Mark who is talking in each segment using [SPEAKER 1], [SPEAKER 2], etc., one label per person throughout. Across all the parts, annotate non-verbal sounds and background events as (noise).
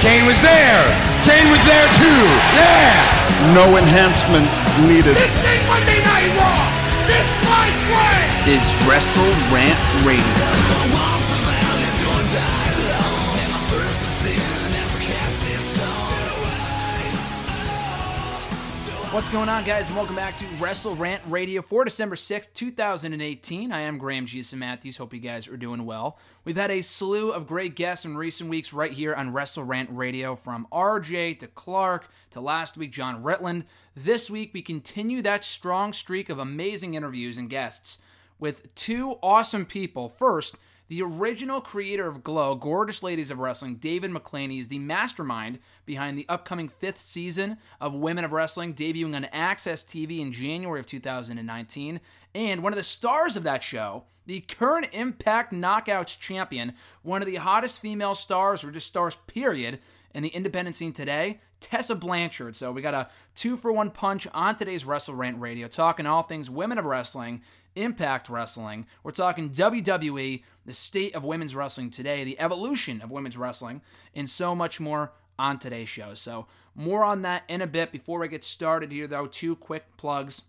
[SPEAKER 1] Kane was there. Kane was there too. Yeah.
[SPEAKER 2] No enhancement needed.
[SPEAKER 3] This ain't Monday Night Raw. This fight way
[SPEAKER 4] is Wrestle Rant Radio. What's going on, guys? Welcome back to Wrestle Rant Radio for December 6th, 2018. I am Graham Jason Matthews. Hope you guys are doing well. We've had a slew of great guests in recent weeks right here on Wrestle Rant Radio, from RJ to Clark to last week, John Ritland. This week, we continue that strong streak of amazing interviews and guests with two awesome people. First, the original creator of Glow, Gorgeous Ladies of Wrestling, David McLane, is the mastermind behind the upcoming fifth season of Women of Wrestling, debuting on Access TV in January of 2019. And one of the stars of that show, the current Impact Knockouts champion, one of the hottest female stars, or just stars, period, in the independent scene today, Tessa Blanchard. So we got a two for one punch on today's Wrestle Rant Radio, talking all things women of wrestling, Impact Wrestling. We're talking WWE, the state of women's wrestling today, the evolution of women's wrestling, and so much more on today's show. So, more on that in a bit. Before I get started here, though, two quick plugs.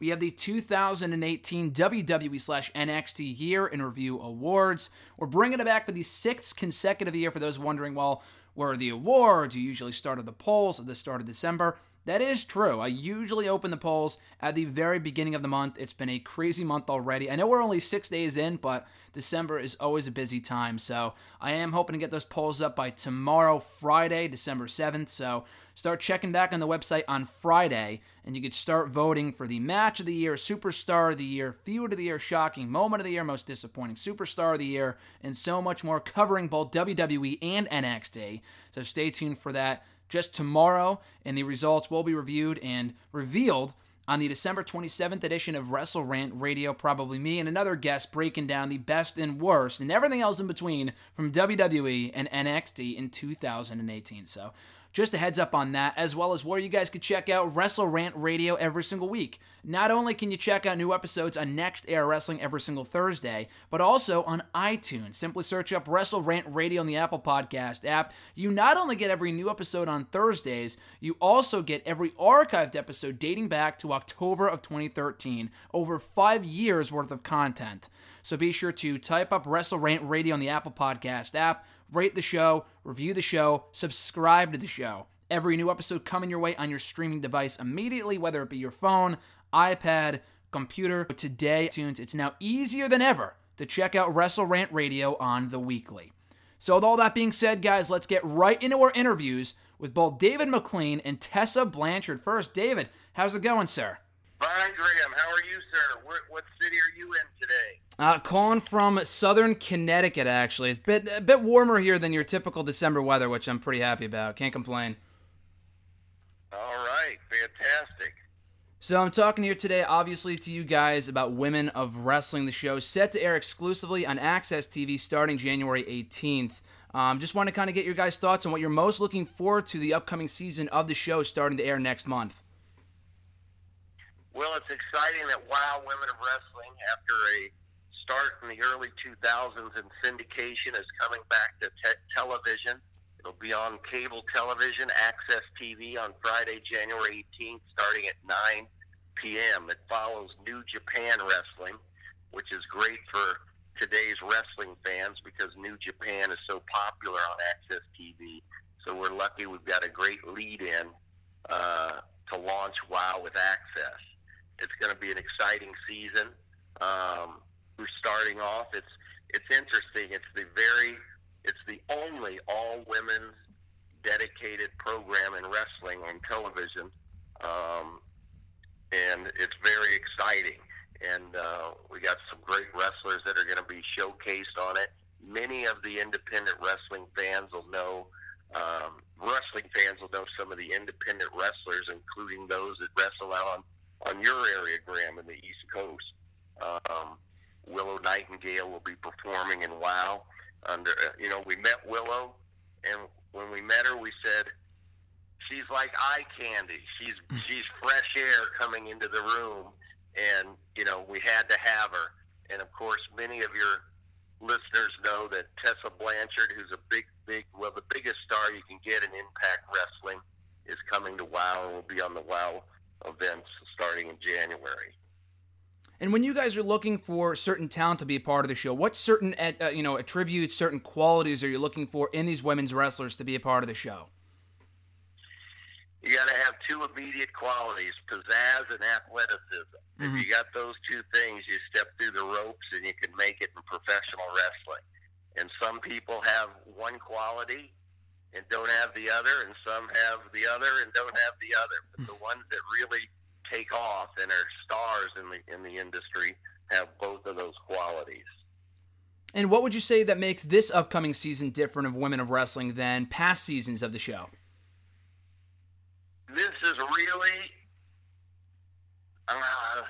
[SPEAKER 4] We have the 2018 WWE slash NXT Year in Review Awards. We're bringing it back for the sixth consecutive year. For those wondering, well, where the awards? You usually start at the polls at the start of December. That is true. I usually open the polls at the very beginning of the month. It's been a crazy month already. I know we're only six days in, but December is always a busy time. So I am hoping to get those polls up by tomorrow, Friday, December 7th. So start checking back on the website on Friday, and you could start voting for the match of the year, superstar of the year, feud of the year, shocking moment of the year, most disappointing superstar of the year, and so much more covering both WWE and NXT. So stay tuned for that just tomorrow, and the results will be reviewed and revealed on the December 27th edition of Wrestle Rant Radio. Probably me and another guest breaking down the best and worst and everything else in between from WWE and NXT in 2018. So just a heads up on that, as well as where you guys can check out Wrestle Rant Radio every single week. Not only can you check out new episodes on Next Era Wrestling every single Thursday, but also on iTunes. Simply search up Wrestle Rant Radio on the Apple Podcast app. You not only get every new episode on Thursdays, you also get every archived episode dating back to October of 2013. Over five years worth of content. So be sure to type up Wrestle Rant Radio on the Apple Podcast app rate the show, review the show, subscribe to the show. Every new episode coming your way on your streaming device immediately, whether it be your phone, iPad, computer. But Today, tunes, it's now easier than ever to check out Wrestle Rant Radio on the weekly. So, with all that being said, guys, let's get right into our interviews with both David McLane and Tessa Blanchard. First, David, how's it going, sir?
[SPEAKER 5] Fine, Graham. How are you, sir? Where, what city are you in today?
[SPEAKER 6] Uh, calling from southern Connecticut, actually. It's a bit, a bit warmer here than your typical December weather, which I'm pretty happy about. Can't complain.
[SPEAKER 5] All right, fantastic.
[SPEAKER 6] So I'm talking here today, obviously, to you guys about Women of Wrestling, the show set to air exclusively on Access TV starting January 18th. Um, just want to kind of get your guys' thoughts on what you're most looking forward to the upcoming season of the show starting to air next month.
[SPEAKER 5] Well, it's exciting that WOW Women of Wrestling, after a start in the early 2000s in syndication, is coming back to te- television. It'll be on cable television, AXS TV on Friday, January 18th, starting at 9 p.m. It follows New Japan Wrestling, which is great for today's wrestling fans because New Japan is so popular on AXS TV. So we're lucky we've got a great lead in uh, to launch WOW with AXS. It's going to be an exciting season. Um, we're starting off. It's it's interesting. It's the very it's the only all women's dedicated program in wrestling on television, um, and it's very exciting. And uh, we got some great wrestlers that are going to be showcased on it. Many of the independent wrestling fans will know um, wrestling fans will know some of the independent wrestlers, including those that wrestle out on on your area, Graham, in the East Coast. Um, Willow Nightingale will be performing in WOW. Under uh, you know, we met Willow, and when we met her, we said she's like eye candy. She's she's fresh air coming into the room, and you know we had to have her. And of course, many of your listeners know that Tessa Blanchard, who's a big, big, well, the biggest star you can get in Impact Wrestling, is coming to WOW and will be on the WOW events starting in January.
[SPEAKER 4] And when you guys are looking for certain talent to be a part of the show, what certain uh, you know attributes, certain qualities are you looking for in these women's wrestlers to be a part of the show?
[SPEAKER 5] You got to have two immediate qualities: pizzazz and athleticism. Mm-hmm. If you got those two things, you step through the ropes and you can make it in professional wrestling. And some people have one quality and don't have the other, and some have the other and don't have the other. But the ones that really take off and are stars in the in the industry have both of those qualities.
[SPEAKER 4] And what would you say that makes this upcoming season different of Women of Wrestling than past seasons of the show?
[SPEAKER 5] This is really, uh,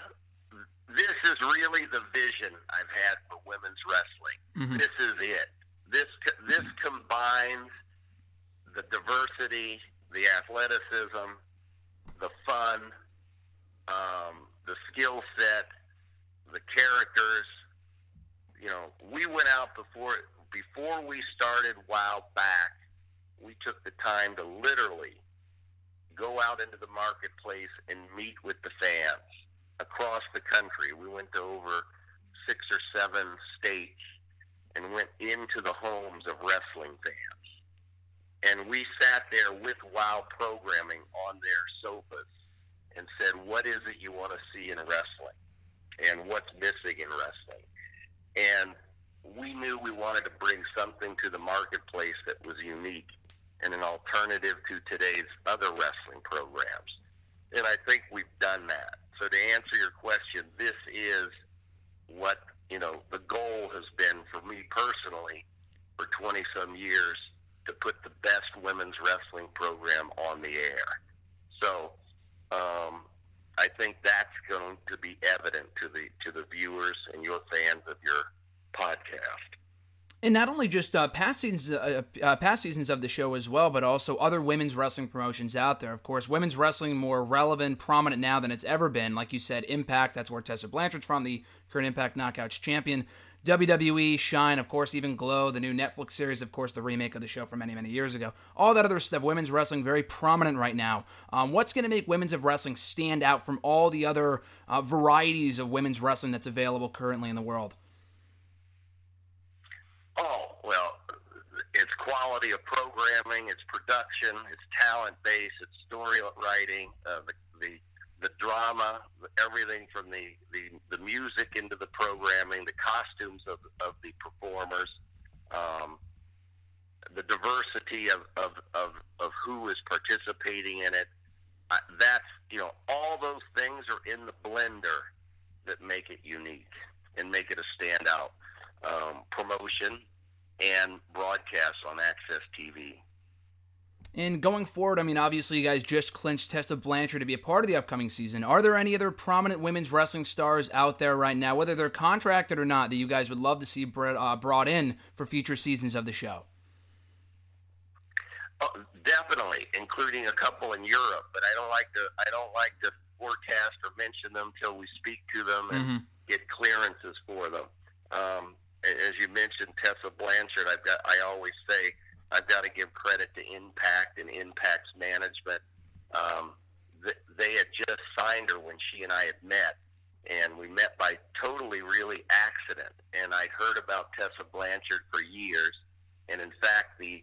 [SPEAKER 5] this is really the vision I've had for women's wrestling. Mm-hmm. This is it. This this combines the diversity, the athleticism, the fun, um, the skill set, the characters. You know, we went out before before we started WoW back. We took the time to literally go out into the marketplace and meet with the fans across the country. We went to over six or seven states and went into the homes of wrestling fans. And we sat there with WOW programming on their sofas and said, what is it you want to see in wrestling? And what's missing in wrestling? And we knew we wanted to bring something to the marketplace that was unique and an alternative to today's other wrestling programs. And I think we've done that. So to answer your question, this is what, you know, the goal has been for me personally for 20 some years to put the best women's wrestling program on the air. So um, I think that's going to be evident to the to the viewers and your fans of your podcast.
[SPEAKER 4] And not only just uh, past seasons, uh, uh, past seasons of the show as well, but also other women's wrestling promotions out there. Of course, women's wrestling more relevant, prominent now than it's ever been. Like you said, Impact. That's where Tessa Blanchard's from, the current Impact Knockouts champion. WWE, Shine, of course, even Glow, the new Netflix series, of course, the remake of the show from many, many years ago. All that other stuff, women's wrestling, very prominent right now. Um, what's going to make women's of wrestling stand out from all the other uh, varieties of women's wrestling that's available currently in the world?
[SPEAKER 5] Oh, well, it's quality of programming, it's production, it's talent base, it's story writing, uh, the, the drama, everything from the, the, the music into the programming, the costumes of, of the performers, um, the diversity of, of, of, of who is participating in it. Uh, that's, you know, all those things are in the blender that make it unique and make it a standout um, promotion and broadcast on Access TV.
[SPEAKER 4] And going forward, I mean, obviously, you guys just clinched Tessa Blanchard to be a part of the upcoming season. Are there any other prominent women's wrestling stars out there right now, whether they're contracted or not, that you guys would love to see uh, brought in for future seasons of the show?
[SPEAKER 5] Oh, definitely, including a couple in Europe. But I don't like to. I don't like to forecast or mention them till we speak to them and mm-hmm. get clearances for them. Um, as you mentioned, Tessa Blanchard. I've got. I always say I've got to give credit to Impact and Impact's management. Um, they had just signed her when she and I had met, and we met by totally really accident. And I'd heard about Tessa Blanchard for years, and in fact, the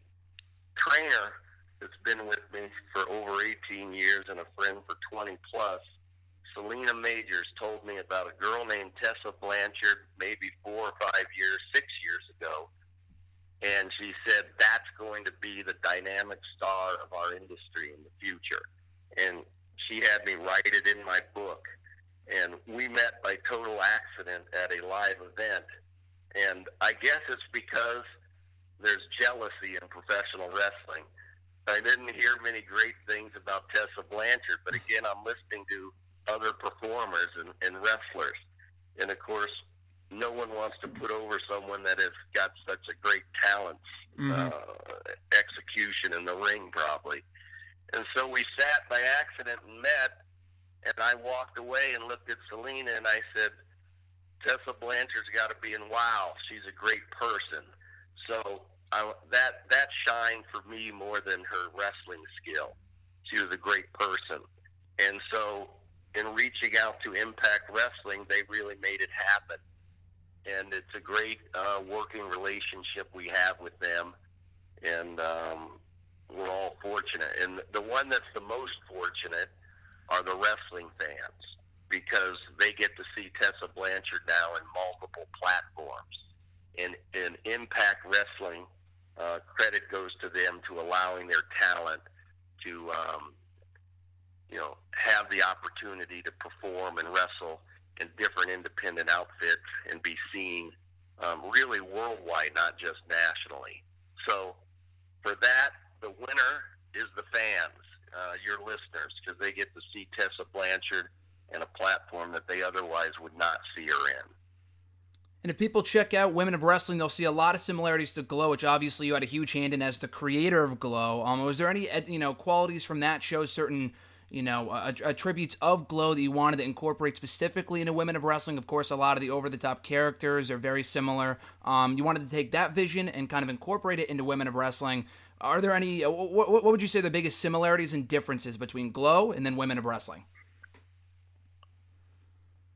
[SPEAKER 5] trainer that's been with me for over 18 years and a friend for 20 plus, Selina Majors, told me about a girl named Tessa Blanchard maybe four or five years, six years ago and she said that's going to be the dynamic star of our industry in the future. And she had me write it in my book. And we met by total accident at a live event. And I guess it's because there's jealousy in professional wrestling. I didn't hear many great things about Tessa Blanchard, but again, I'm listening to other performers and, and wrestlers, and of course, no one wants to put over someone that has got such a great talent, mm-hmm. uh, execution in the ring, probably. And so we sat by accident and met, and I walked away and looked at Selina and I said, Tessa Blanchard's got to be in WoW. She's a great person. So I, that that shined for me more than her wrestling skill. She was a great person, and so in reaching out to Impact Wrestling, they really made it happen. And it's a great uh, working relationship we have with them, and um, we're all fortunate. And the one that's the most fortunate are the wrestling fans because they get to see Tessa Blanchard now in multiple platforms. And in Impact Wrestling, uh, credit goes to them to allowing their talent to, um, you know, have the opportunity to perform and wrestle in different independent outfits and be seen um, really worldwide, not just nationally. So for that, the winner is the fans, uh, your listeners, because they get to see Tessa Blanchard in a platform that they otherwise would not see her in.
[SPEAKER 4] And if people check out Women of Wrestling, they'll see a lot of similarities to Glow, which obviously you had a huge hand in as the creator of Glow. Um, was there any you know qualities from that show, certain you know attributes of Glow that you wanted to incorporate specifically into Women of Wrestling? Of course, a lot of the over the top characters are very similar. Um, you wanted to take that vision and kind of incorporate it into Women of Wrestling. Are there any? What, what would you say the biggest similarities and differences between Glow and then Women of Wrestling?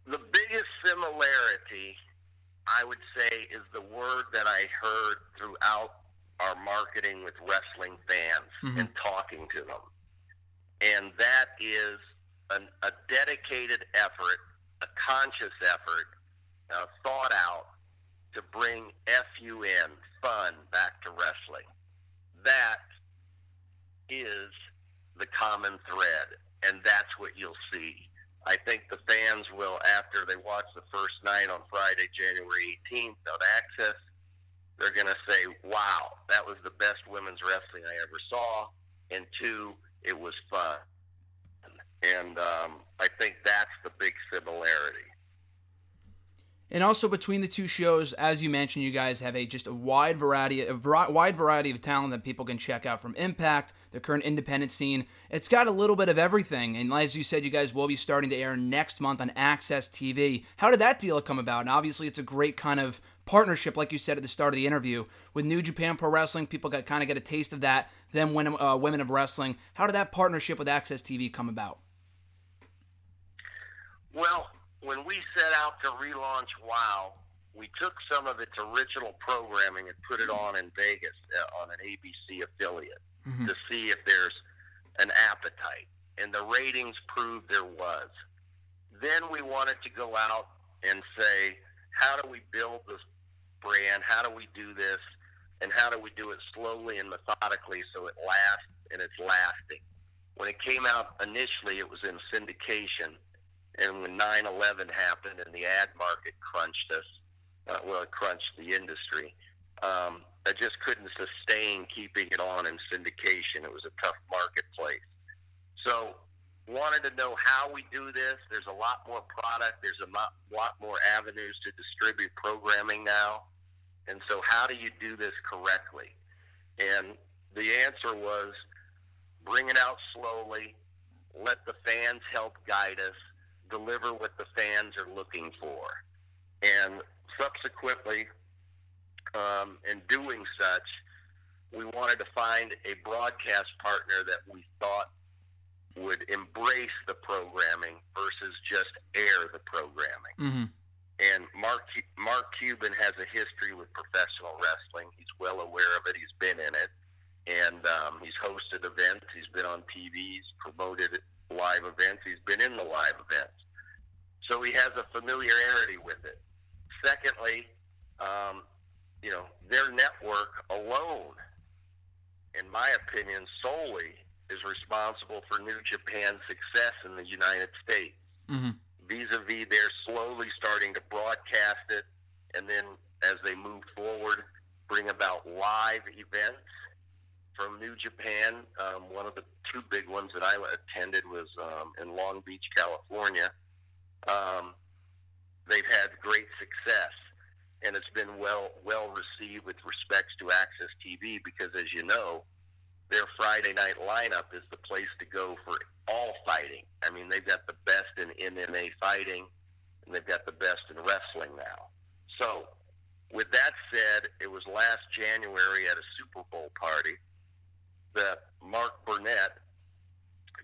[SPEAKER 5] The biggest similarity I would say is the word that I heard throughout our marketing with wrestling fans mm-hmm. and talking to them. And that is an, a dedicated effort, a conscious effort, uh, thought out to bring FUN, fun, back to wrestling. That is the common thread, and that's what you'll see I think the fans will, after they watch the first night on Friday, January 18th on Access, they're going to say, wow, that was the best women's wrestling I ever saw. And two, it was fun. And um, I think that's the big similarity.
[SPEAKER 4] And also between the two shows, as you mentioned, you guys have a just a wide variety, a wide variety of talent that people can check out from Impact, the current independent scene. It's got a little bit of everything. And as you said, you guys will be starting to air next month on Access TV. How did that deal come about? And obviously, it's a great kind of partnership, like you said at the start of the interview, with New Japan Pro Wrestling. People got kind of get a taste of that. Then Women, uh, Women of Wrestling. How did that partnership with Access TV come about?
[SPEAKER 5] Well when we set out to relaunch WOW, we took some of its original programming and put it on in Vegas uh, on an ABC affiliate mm-hmm. to see if there's an appetite. And the ratings proved there was. Then we wanted to go out and say, how do we build this brand? How do we do this? And how do we do it slowly and methodically so it lasts and it's lasting? When it came out initially, it was in syndication and when 9/11 happened and the ad market crunched us, uh, well, it crunched the industry. Um, I just couldn't sustain keeping it on in syndication. It was a tough marketplace. So, wanted to know how we do this. There's a lot more product. There's a lot more avenues to distribute programming now. And so, how do you do this correctly? And the answer was bring it out slowly, let the fans help guide us, deliver what the fans are looking for. And subsequently, um, in doing such, we wanted to find a broadcast partner that we thought would embrace the programming versus just air the programming. Mm-hmm. And Mark Mark Cuban has a history with professional wrestling. He's well aware of it. He's been in it, and um, he's hosted events. He's been on TV. He's promoted live events. He's been in the live events. So he has a familiarity with it. Secondly, um, you know, their network alone, in my opinion, solely is responsible for New Japan's success in the United States. Mm-hmm. Vis-a-vis, they're slowly starting to broadcast it, and then as they move forward, bring about live events from New Japan. Um, one of the two big ones that I attended was um, in Long Beach, California. Um, they've had great success, and it's been well well received with respects to Access TV because, as you know, their Friday night lineup is the place to go for all fighting. I mean, they've got the best in MMA fighting, and they've got the best in wrestling now. So, with that said, it was last January at a Super Bowl party that Mark Burnett,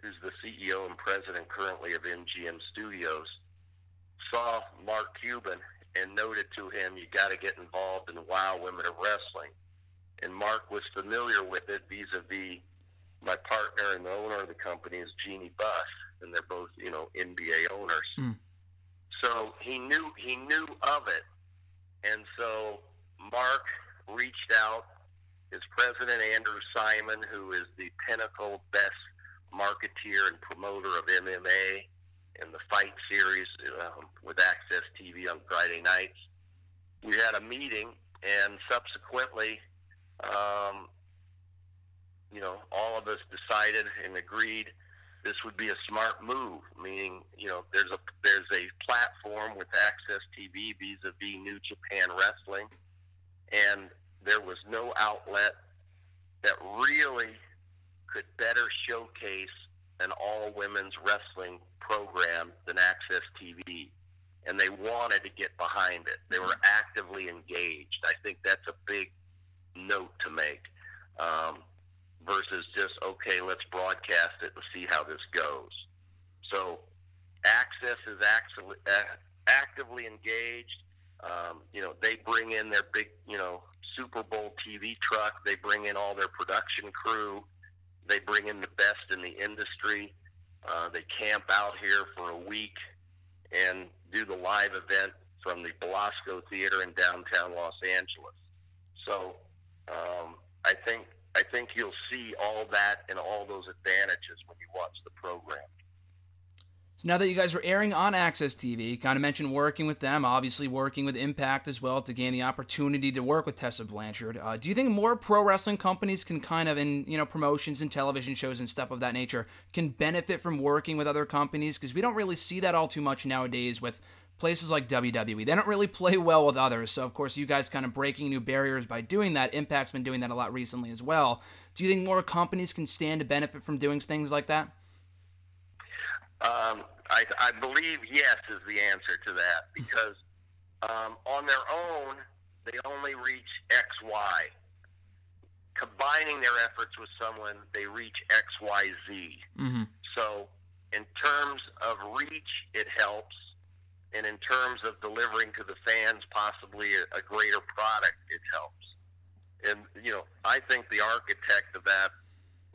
[SPEAKER 5] who's the CEO and president currently of MGM Studios, saw Mark Cuban and noted to him, "You got to get involved in the WOW Women of Wrestling." And Mark was familiar with it vis-a-vis my partner and the owner of the company is Jeanie Buss, and they're both you know NBA owners. Mm. So he knew he knew of it, and so Mark reached out. His president Andrew Simon, who is the pinnacle best marketeer and promoter of MMA in the fight series um, with Access TV on Friday nights. We had a meeting, and subsequently, um, you know, all of us decided and agreed this would be a smart move. Meaning, you know, there's a there's a platform with Access TV vis-a-vis New Japan Wrestling, and there was no outlet that really could better showcase an all women's wrestling program than Access TV. And they wanted to get behind it. They were actively engaged. I think that's a big note to make um, versus just, okay, let's broadcast it and see how this goes. So Access is actually, actively engaged. Um, you know, they bring in their big, you know, Super Bowl TV truck. They bring in all their production crew. They bring in the best in the industry. Uh, they camp out here for a week and do the live event from the Belasco Theater in downtown Los Angeles. So um, I think I think you'll see all that and all those advantages when you watch the program.
[SPEAKER 4] Now that you guys are airing on Access TV, kind of mentioned working with them, obviously working with Impact as well to gain the opportunity to work with Tessa Blanchard. Uh, do you think more pro wrestling companies can kind of, in you know, promotions and television shows and stuff of that nature, can benefit from working with other companies? Because we don't really see that all too much nowadays with places like WWE. They don't really play well with others. So, of course, you guys kind of breaking new barriers by doing that. Impact's been doing that a lot recently as well. Do you think more companies can stand to benefit from doing things like that?
[SPEAKER 5] Um, I, I believe yes is the answer to that because um, on their own they only reach X Y. Combining their efforts with someone, they reach X Y Z. Mm-hmm. So, in terms of reach, it helps, and in terms of delivering to the fans possibly a, a greater product, it helps. And you know, I think the architect of that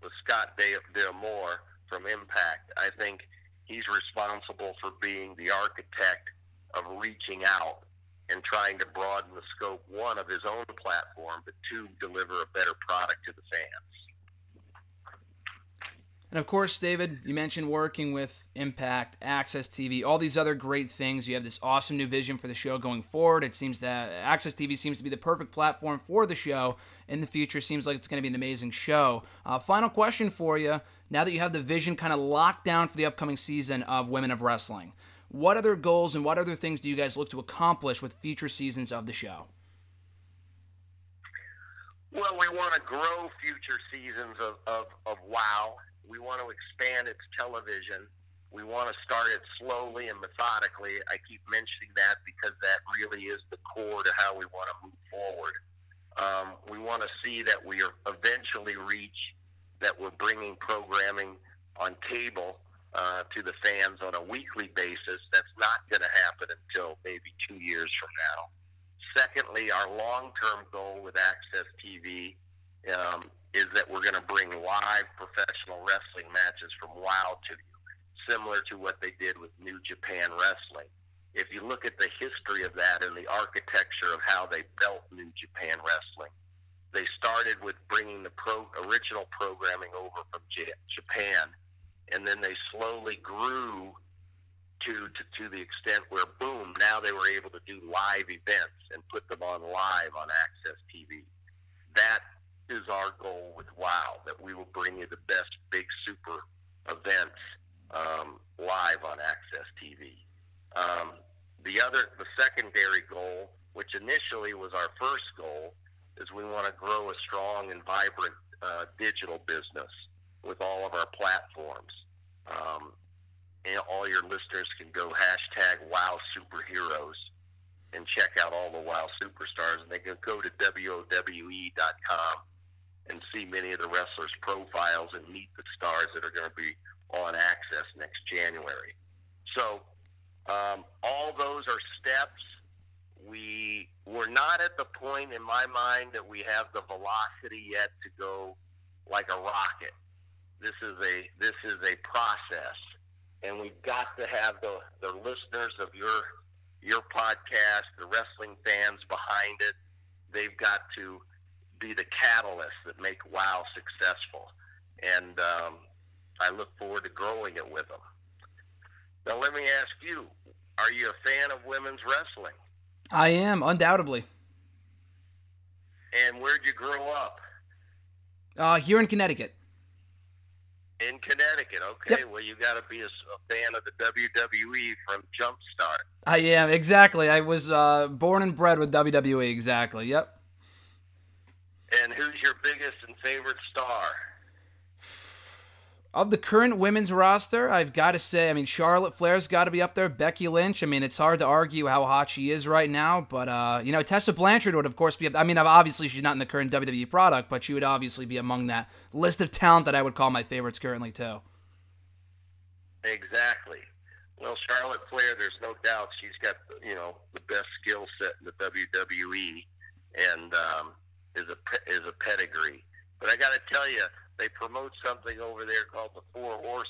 [SPEAKER 5] was Scott D'Amore from Impact. I think he's responsible for being the architect of reaching out and trying to broaden the scope, one, of his own platform, but two, deliver a better product to the fans.
[SPEAKER 4] And of course, David, you mentioned working with Impact, Access TV, all these other great things. You have this awesome new vision for the show going forward. It seems that Access TV seems to be the perfect platform for the show in the future. Seems like it's going to be an amazing show. Uh, final question for you now that you have the vision kind of locked down for the upcoming season of Women of Wrestling, what other goals and what other things do you guys look to accomplish with future seasons of the show?
[SPEAKER 5] Well, we want to grow future seasons of, of, of WOW. We want to expand its television. We want to start it slowly and methodically. I keep mentioning that because that really is the core to how we want to move forward. Um, we want to see that we are eventually reach that we're bringing programming on cable uh, to the fans on a weekly basis. That's not going to happen until maybe two years from now. Secondly, our long-term goal with Access TV um, is that we're going to bring live professional wrestling matches from WOW to you, similar to what they did with New Japan Wrestling. If you look at the history of that and the architecture of how they built New Japan Wrestling, they started with bringing the pro, original programming over from J- Japan, and then they slowly grew to, to to the extent where boom, now they were able to do live events and put them on live on Access TV. That is our goal with WOW that we will bring you the best big super events um, live on Access TV. Um, the other, the secondary goal, which initially was our first goal, is we want to grow a strong and vibrant uh, digital business with all of our platforms. Um, and all your listeners can go hashtag Wow Superheroes and check out all the WoW superstars, and they can go to WOWE.com and see many of the wrestlers' profiles and meet the stars that are going to be on Access next January. So um, all those are steps. We we're not at the point in my mind that we have the velocity yet to go like a rocket. This is a this is a process, and we've got to have the the listeners of your your podcast, the wrestling fans behind it. They've got to be the catalyst that make WOW successful, and um, I look forward to growing it with them. Now, let me ask you: Are you a fan of women's wrestling?
[SPEAKER 4] I am undoubtedly.
[SPEAKER 5] And where'd you grow up?
[SPEAKER 4] Uh, here in Connecticut.
[SPEAKER 5] In Connecticut, okay. Yep. Well, you got to be a, a, fan of the WWE from Jumpstart.
[SPEAKER 4] I am exactly. I was uh, born and bred with WWE. Exactly. Yep.
[SPEAKER 5] And who's your biggest and favorite star?
[SPEAKER 4] Of the current women's roster, I've got to say, I mean, Charlotte Flair's got to be up there. Becky Lynch, I mean, it's hard to argue how hot she is right now, but, uh, you know, Tessa Blanchard would, of course, be, I mean, obviously she's not in the current WWE product, but she would obviously be among that list of talent that I would call my favorites currently, too.
[SPEAKER 5] Exactly. Well, Charlotte Flair, there's no doubt she's got, you know, the best skill set in the WWE and um, is, a, is a pedigree. But I got to tell you, they promote something over there called the Four Horse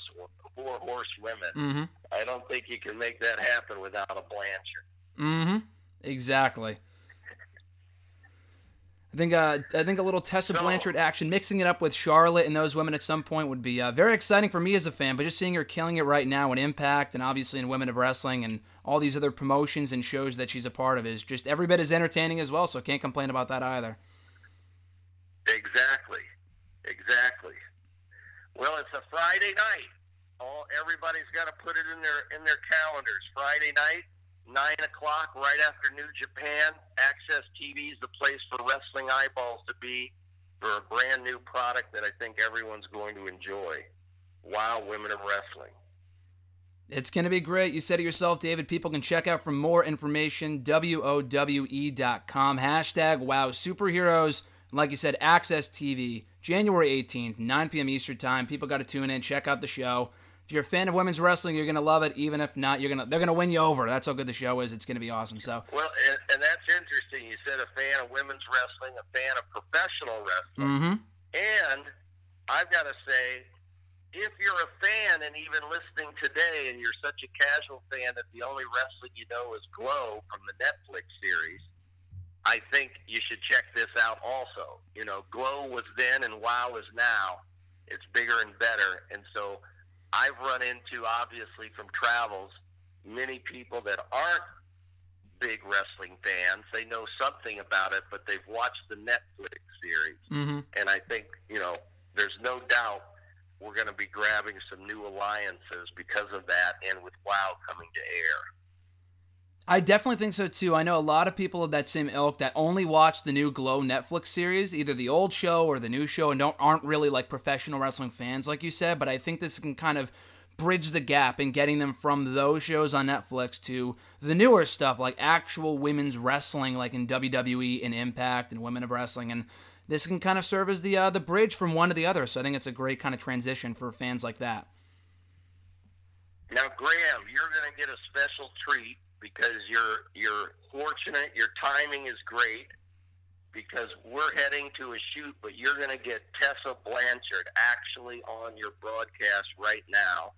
[SPEAKER 5] Four Horse Women.
[SPEAKER 4] Mm-hmm.
[SPEAKER 5] I don't think you can make that happen without a Blanchard.
[SPEAKER 4] Mm-hmm. Exactly. I think uh, I think a little Tessa. Blanchard action, mixing it up with Charlotte and those women at some point would be uh, very exciting for me as a fan. But just seeing her killing it right now in Impact and obviously in Women of Wrestling and all these other promotions and shows that she's a part of is just every bit as entertaining as well. So can't complain about that either.
[SPEAKER 5] Exactly. Exactly. Well, it's a Friday night. All everybody's got to put it in their in their calendars. Friday night, nine o'clock, right after New Japan. Access TV is the place for wrestling eyeballs to be for a brand new product that I think everyone's going to enjoy. Wow, Women of Wrestling.
[SPEAKER 4] It's going to be great. You said it yourself, David. People can check out for more information, WOWE.com. Hashtag wow superheroes. Like you said, Access TV. January 18th, 9 p.m. Eastern Time. People got to tune in, check out the show. If you're a fan of women's wrestling, you're gonna love it. Even if not, you're gonna they're gonna win you over. That's how good the show is. It's gonna be awesome. So
[SPEAKER 5] well, and, and that's interesting. You said a fan of women's wrestling, a fan of professional wrestling,
[SPEAKER 4] mm-hmm.
[SPEAKER 5] and I've got to say, if you're a fan and even listening today, and you're such a casual fan that the only wrestling you know is Glow from the Netflix series, I think you should check this out also. You know, Glow was then and WoW is now. It's bigger and better. And so I've run into, obviously, from travels, many people that aren't big wrestling fans. They know something about it, but they've watched the Netflix series.
[SPEAKER 4] Mm-hmm.
[SPEAKER 5] And I think, you know, there's no doubt we're going to be grabbing some new alliances because of that and with WoW coming to air.
[SPEAKER 4] I definitely think so too. I know a lot of people of that same ilk that only watch the new Glow Netflix series, either the old show or the new show, and don't aren't really like professional wrestling fans, like you said. But I think this can kind of bridge the gap in getting them from those shows on Netflix to the newer stuff, like actual women's wrestling, like in WWE and Impact and Women of Wrestling, and this can kind of serve as the uh, the bridge from one to the other. So I think it's a great kind of transition for fans like that.
[SPEAKER 5] Now, Graham, you're going to get a special treat because you're you're fortunate. Your timing is great because we're heading to a shoot, but you're going to get Tessa Blanchard actually on your broadcast right now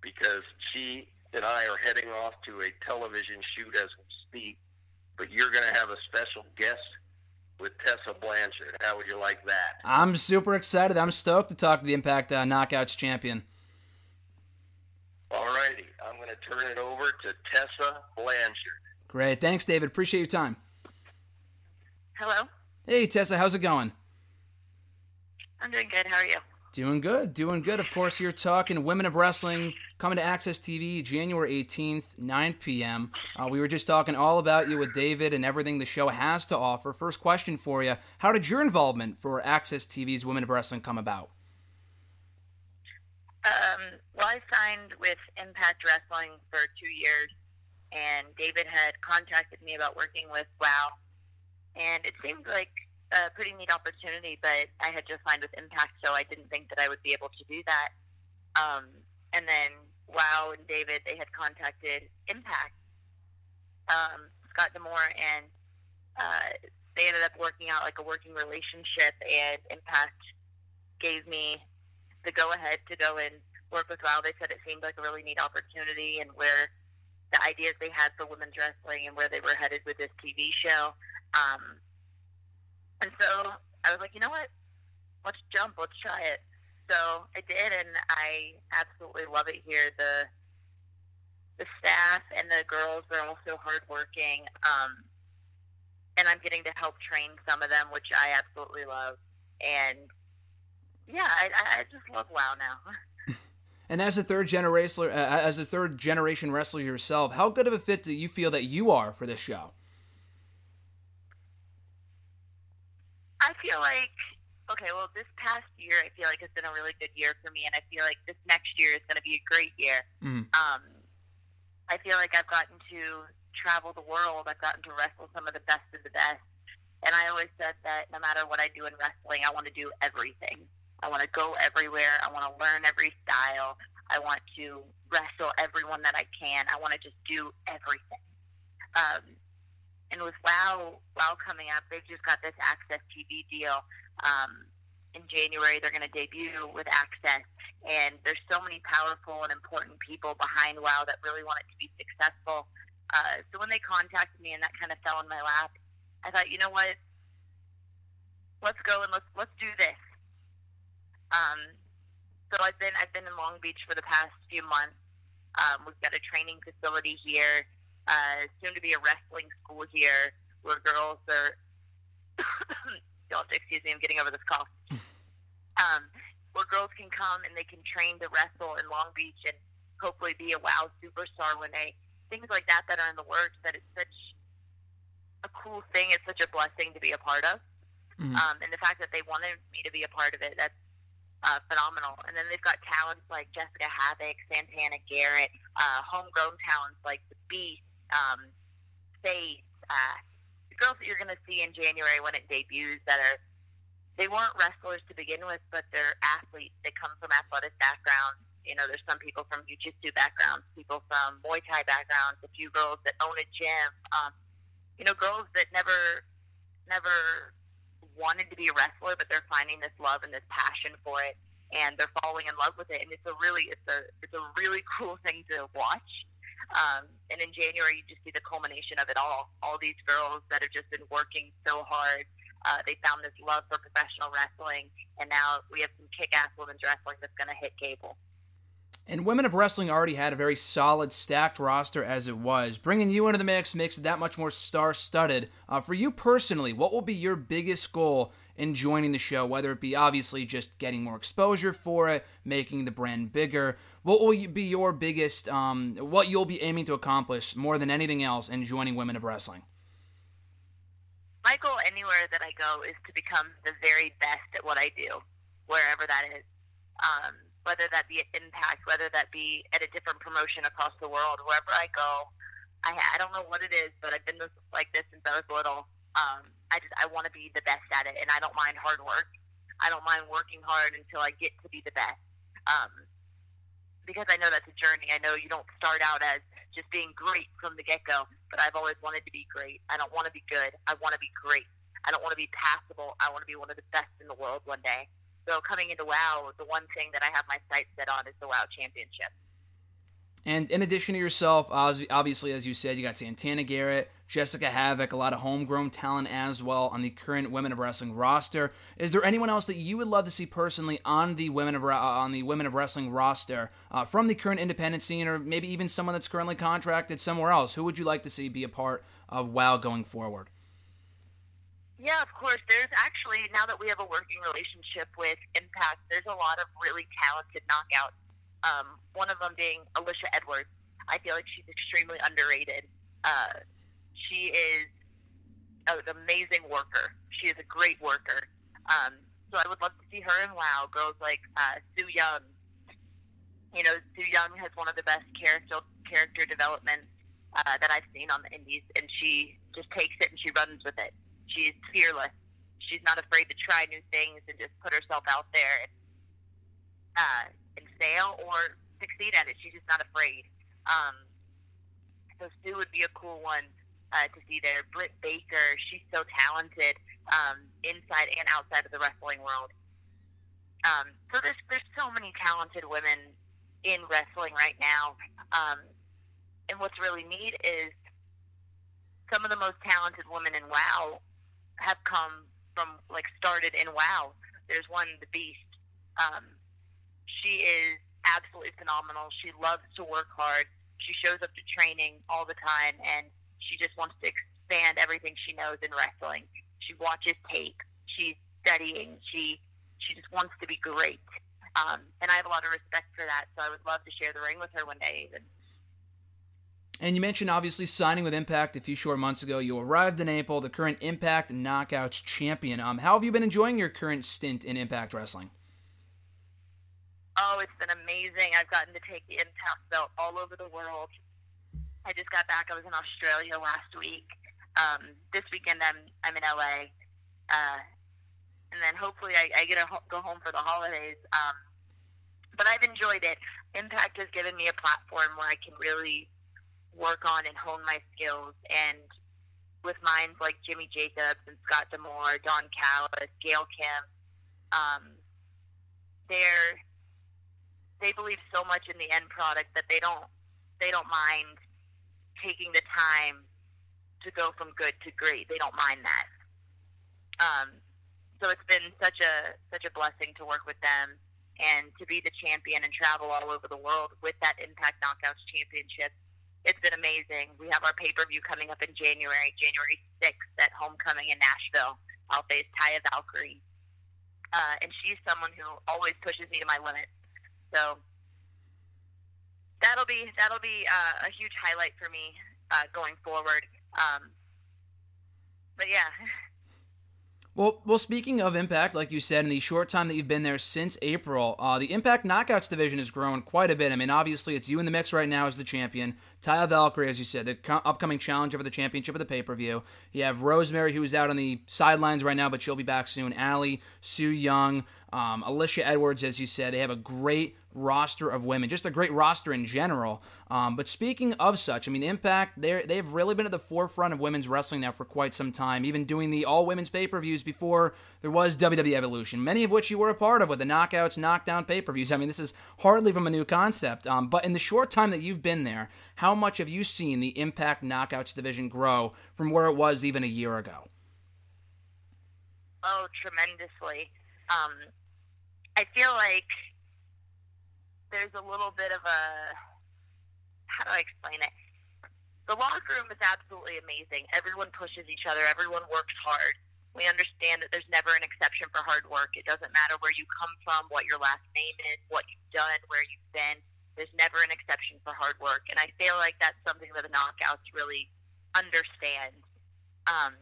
[SPEAKER 5] because she and I are heading off to a television shoot as we speak. But you're going to have a special guest with Tessa Blanchard. How would you like that?
[SPEAKER 4] I'm super excited. I'm stoked to talk to the Impact uh, Knockouts champion.
[SPEAKER 5] All righty. I'm going to turn it over to Tessa Blanchard.
[SPEAKER 4] Great. Thanks, David. Appreciate your time.
[SPEAKER 7] Hello.
[SPEAKER 4] Hey, Tessa. How's it going?
[SPEAKER 7] I'm doing good. How are you?
[SPEAKER 4] Doing good, doing good. Of course, you're talking Women of Wrestling coming to Access TV January 18th, 9 p.m. Uh, we were just talking all about you with David and everything the show has to offer. First question for you How did your involvement for Access TV's Women of Wrestling come about?
[SPEAKER 7] Um, well, I signed with Impact Wrestling for two years, and David had contacted me about working with WOW, and it seemed like a pretty neat opportunity, but I had just signed with Impact, so I didn't think that I would be able to do that. Um, and then WoW and David, they had contacted Impact, um, Scott D'Amore, and uh, they ended up working out like a working relationship, and Impact gave me the go ahead to go and work with WoW. They said it seemed like a really neat opportunity, and where the ideas they had for women's wrestling and where they were headed with this TV show. Um, and so I was like, you know what? Let's jump. Let's try it. So I did, and I absolutely love it here. The the staff and the girls are also hardworking, um, and I'm getting to help train some of them, which I absolutely love. And yeah, I, I just love WoW now. (laughs)
[SPEAKER 4] And as a third generation, uh, as a third generation wrestler yourself, how good of a fit do you feel that you are for this show?
[SPEAKER 7] I feel like okay, well, this past year I feel like it's been a really good year for me, and I feel like this next year is going to be a great year.
[SPEAKER 4] Mm.
[SPEAKER 7] Um, I feel like I've gotten to travel the world. I've gotten to wrestle some of the best of the best, and I always said that no matter what I do in wrestling, I want to do everything. I want to go everywhere. I want to learn every style. I want to wrestle everyone that I can. I want to just do everything. Um, and with WoW, WoW coming up, they've just got this AXS TV deal. Um, in January, they're going to debut with AXS, and there's so many powerful and important people behind WoW that really want it to be successful. Uh, so when they contacted me and that kind of fell in my lap, I thought, you know what? Let's go and let's let's do this. Um, so I've been I've been in Long Beach for the past few months. Um, we've got a training facility here uh, soon to be a wrestling school here where girls are. (coughs) don't excuse me, I'm getting over this cough. (laughs) Um, where girls can come and they can train to wrestle in Long Beach and hopefully be a WoW superstar when they things like that that are in the works. That it's such a cool thing. It's such a blessing to be a part of. Mm-hmm. Um, and the fact that they wanted me to be a part of it, that's uh, phenomenal. And then they've got talents like Jessica Havok, Santana Garrett, uh, homegrown talents like the Beast, um, Faith, uh, the girls that you're going to see in January when it debuts that are they weren't wrestlers to begin with, but they're athletes. They come from athletic backgrounds. You know, there's some people from jiu-jitsu backgrounds, people from Muay Thai backgrounds, a few girls that own a gym. Um, you know, girls that never, never wanted to be a wrestler, but they're finding this love and this passion for it, and they're falling in love with it. And it's a really, it's a, it's a really (laughs) cool thing to watch. Um, and in January, you just see the culmination of it all. All these girls that have just been working so hard. Uh, they found this love for professional wrestling, and now we have some kick-ass women's wrestling that's going to hit cable.
[SPEAKER 4] And Women of Wrestling already had a very solid, stacked roster as it was. Bringing you into the mix makes it that much more star studded. Uh, for you personally, what will be your biggest goal in joining the show? Whether it be obviously just getting more exposure for it, making the brand bigger, what will be your biggest, um, what you'll be aiming to accomplish more than anything else in joining Women of Wrestling?
[SPEAKER 7] My goal anywhere that I go is to become the very best at what I do, wherever that is. Um, whether that be at Impact, whether that be at a different promotion across the world, wherever I go, I, I don't know what it is, but I've been this, like this since I was little. Um, I just I want to be the best at it, and I don't mind hard work. I don't mind working hard until I get to be the best. Um, because I know that's a journey. I know you don't start out as just being great from the get go, but I've always wanted to be great. I don't want to be good. I want to be great. I don't want to be passable. I want to be one of the best in the world one day. So coming into WoW, the one thing that I have my sights set on is the WoW Championship.
[SPEAKER 4] And in addition to yourself, obviously, as you said, you got Santana Garrett, Jessica Havok, a lot of homegrown talent as well on the current Women of Wrestling roster. Is there anyone else that you would love to see personally on the Women of on the Women of Wrestling roster uh, from the current independent scene, or maybe even someone that's currently contracted somewhere else? Who would you like to see be a part of WoW going forward?
[SPEAKER 7] Yeah, of course. There's actually now that we have a working relationship with Impact, there's a lot of really talented knockouts. Um, one of them being Alisha Edwards. I feel like she's extremely underrated. Uh, she is an amazing worker. She is a great worker. Um, so I would love to see her in WoW. Girls like uh, Su Yung. You know, Su Yung has one of the best character character developments uh, that I've seen on the Indies, and she just takes it and she runs with it. She's fearless. She's not afraid to try new things and just put herself out there and, uh, and fail or succeed at it. She's just not afraid. Um, so Sue would be a cool one uh, to see there. Britt Baker, she's so talented um, inside and outside of the wrestling world. Um, so there's there's so many talented women in wrestling right now. Um, and what's really neat is some of the most talented women in WoW have come from like started in WoW. There's one, the Beast. Um, she is absolutely phenomenal. She loves to work hard. She shows up to training all the time, and she just wants to expand everything she knows in wrestling. She watches tape. She's studying. She she just wants to be great. Um, and I have a lot of respect for that. So I would love to share the ring with her one day. Even.
[SPEAKER 4] And you mentioned obviously signing with Impact a few short months ago. You arrived in April, the current Impact Knockouts champion. Um, how have you been enjoying your current stint in Impact Wrestling?
[SPEAKER 7] Oh, it's been amazing. I've gotten to take the Impact belt all over the world. I just got back. I was in Australia last week. Um, this weekend, I'm I'm in LA, uh, and then hopefully I, I get to ho- go home for the holidays. Um, but I've enjoyed it. Impact has given me a platform where I can really work on and hone my skills. And with minds like Jimmy Jacobs and Scott D'Amore, Don Callis, Gail Kim, um, they're they believe so much in the end product that they don't they don't mind taking the time to go from good to great. They don't mind that. Um, so it's been such a such a blessing to work with them and to be the champion and travel all over the world with that Impact Knockouts Championship it's been amazing. We have our pay per view coming up in January, January 6th at Homecoming in Nashville. I'll face Taya Valkyrie. Uh, and she's someone who always pushes me to my limits. So that'll be that'll be uh, a huge highlight for me uh, going forward. Um, but yeah. (laughs)
[SPEAKER 4] Well, well. Speaking of Impact, like you said, in the short time that you've been there since April, uh, the Impact Knockouts division has grown quite a bit. I mean, obviously, it's you in the mix right now as the champion. Taya Valkyrie, as you said, the co- upcoming challenger for the championship of the pay per view. You have Rosemary, who is out on the sidelines right now, but she'll be back soon. Allie, Su Yung, um, Alisha Edwards, as you said, they have a great roster of women, just a great roster in general. Um, but speaking of such, I mean, Impact, they they've really been at the forefront of women's wrestling now for quite some time, even doing the all women's pay per views before there was WWE Evolution, many of which you were a part of with the Knockouts, Knockdown pay per views. I mean, this is hardly from a new concept. Um, but in the short time that you've been there, how much have you seen the Impact Knockouts division grow from where it was even a year ago?
[SPEAKER 7] Oh, tremendously. Um, I feel like there's a little bit of a how do I explain it? The locker room is absolutely amazing. Everyone pushes each other. Everyone works hard. We understand that there's never an exception for hard work. It doesn't matter where you come from, what your last name is, what you've done, where you've been. There's never an exception for hard work, and I feel like that's something that the knockouts really understand. Um,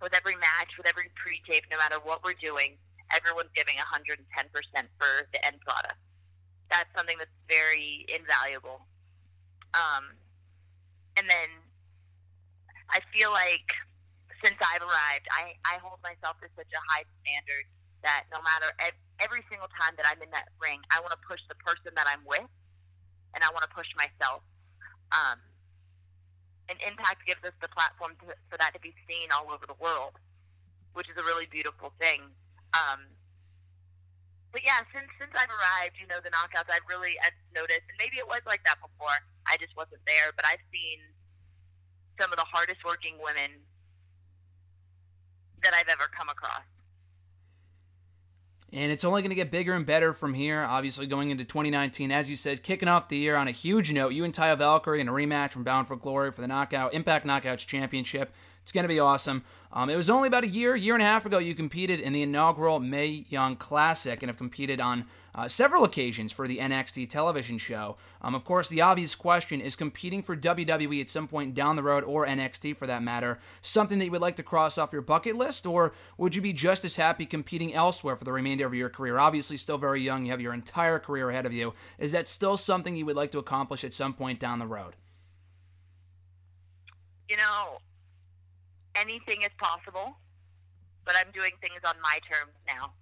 [SPEAKER 7] with every match, with every pre-tape, no matter what we're doing, everyone's giving 110% for the end product. That's something that's very invaluable. Um, and then I feel like since I've arrived, I, I hold myself to such a high standard that no matter every single time that I'm in that ring, I want to push the person that I'm with, and I want to push myself. Um, and Impact gives us the platform to, for that to be seen all over the world, which is a really beautiful thing. Um, but yeah, since since I've arrived, you know, the knockouts, I've really I've noticed, and maybe it was like that before. I just wasn't there, but I've seen some of the hardest working women that I've ever come across.
[SPEAKER 4] And it's only going to get bigger and better from here, obviously going into 2019. As you said, kicking off the year on a huge note, you and Taya Valkyrie in a rematch from Bound for Glory for the Knockout Impact Knockouts Championship. It's going to be awesome. Um, it was only about a year, year and a half ago you competed in the inaugural Mae Young Classic and have competed on uh, several occasions for the NXT television show. Um, of course, the obvious question is competing for WWE at some point down the road, or NXT for that matter, something that you would like to cross off your bucket list, or would you be just as happy competing elsewhere for the remainder of your career? Obviously, still very young, you have your entire career ahead of you. Is that still something you would like to accomplish at some point down the road?
[SPEAKER 7] You know, anything is possible, but I'm doing things on my terms now.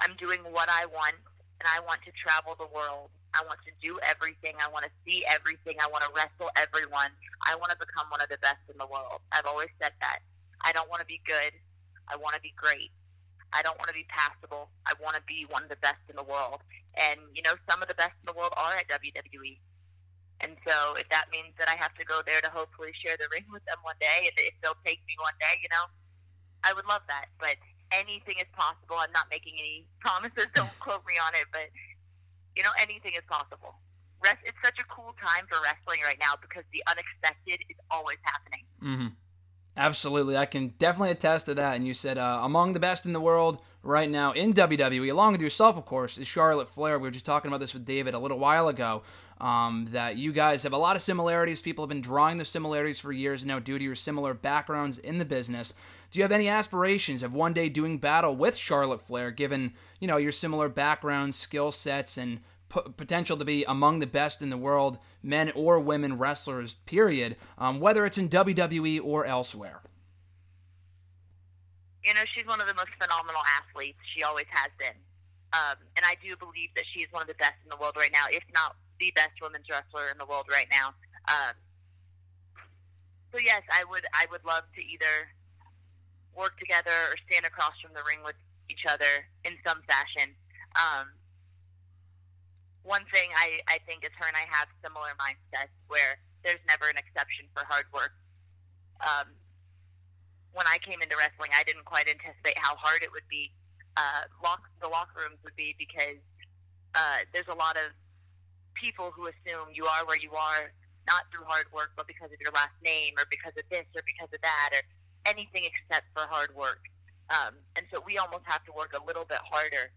[SPEAKER 7] I'm doing what I want, and I want to travel the world. I want to do everything. I want to see everything. I want to wrestle everyone. I want to become one of the best in the world. I've always said that. I don't want to be good. I want to be great. I don't want to be passable. I want to be one of the best in the world. And, you know, some of the best in the world are at WWE. And so if that means that I have to go there to hopefully share the ring with them one day, and if they'll take me one day, you know, I would love that. But anything is possible. I'm not making any (laughs) promises. Don't quote me on it, but you know, anything is possible. Rest, it's such a cool time for wrestling right now because the unexpected is always happening.
[SPEAKER 4] Mm-hmm. Absolutely, I can definitely attest to that. And you said uh, among the best in the world right now in WWE, along with yourself, of course, is Charlotte Flair. We were just talking about this with David a little while ago. Um, that you guys have a lot of similarities. People have been drawing the similarities for years now due to your similar backgrounds in the business. Do you have any aspirations of one day doing battle with Charlotte Flair, given you know your similar background, skill sets, and p- potential to be among the best in the world, men or women wrestlers? Period. Um, whether it's in WWE or elsewhere.
[SPEAKER 7] You know, she's one of the most phenomenal athletes. She always has been, um, and I do believe that she is one of the best in the world right now, if not the best women's wrestler in the world right now. Um, so yes, I would I would love to either work together or stand across from the ring with each other in some fashion. Um, one thing I, I think is her and I have similar mindsets where there's never an exception for hard work. Um, when I came into wrestling, I didn't quite anticipate how hard it would be. Uh, lock, the locker rooms would be because uh, there's a lot of people who assume you are where you are not through hard work, but because of your last name or because of this or because of that or anything except for hard work. Um, and so we almost have to work a little bit harder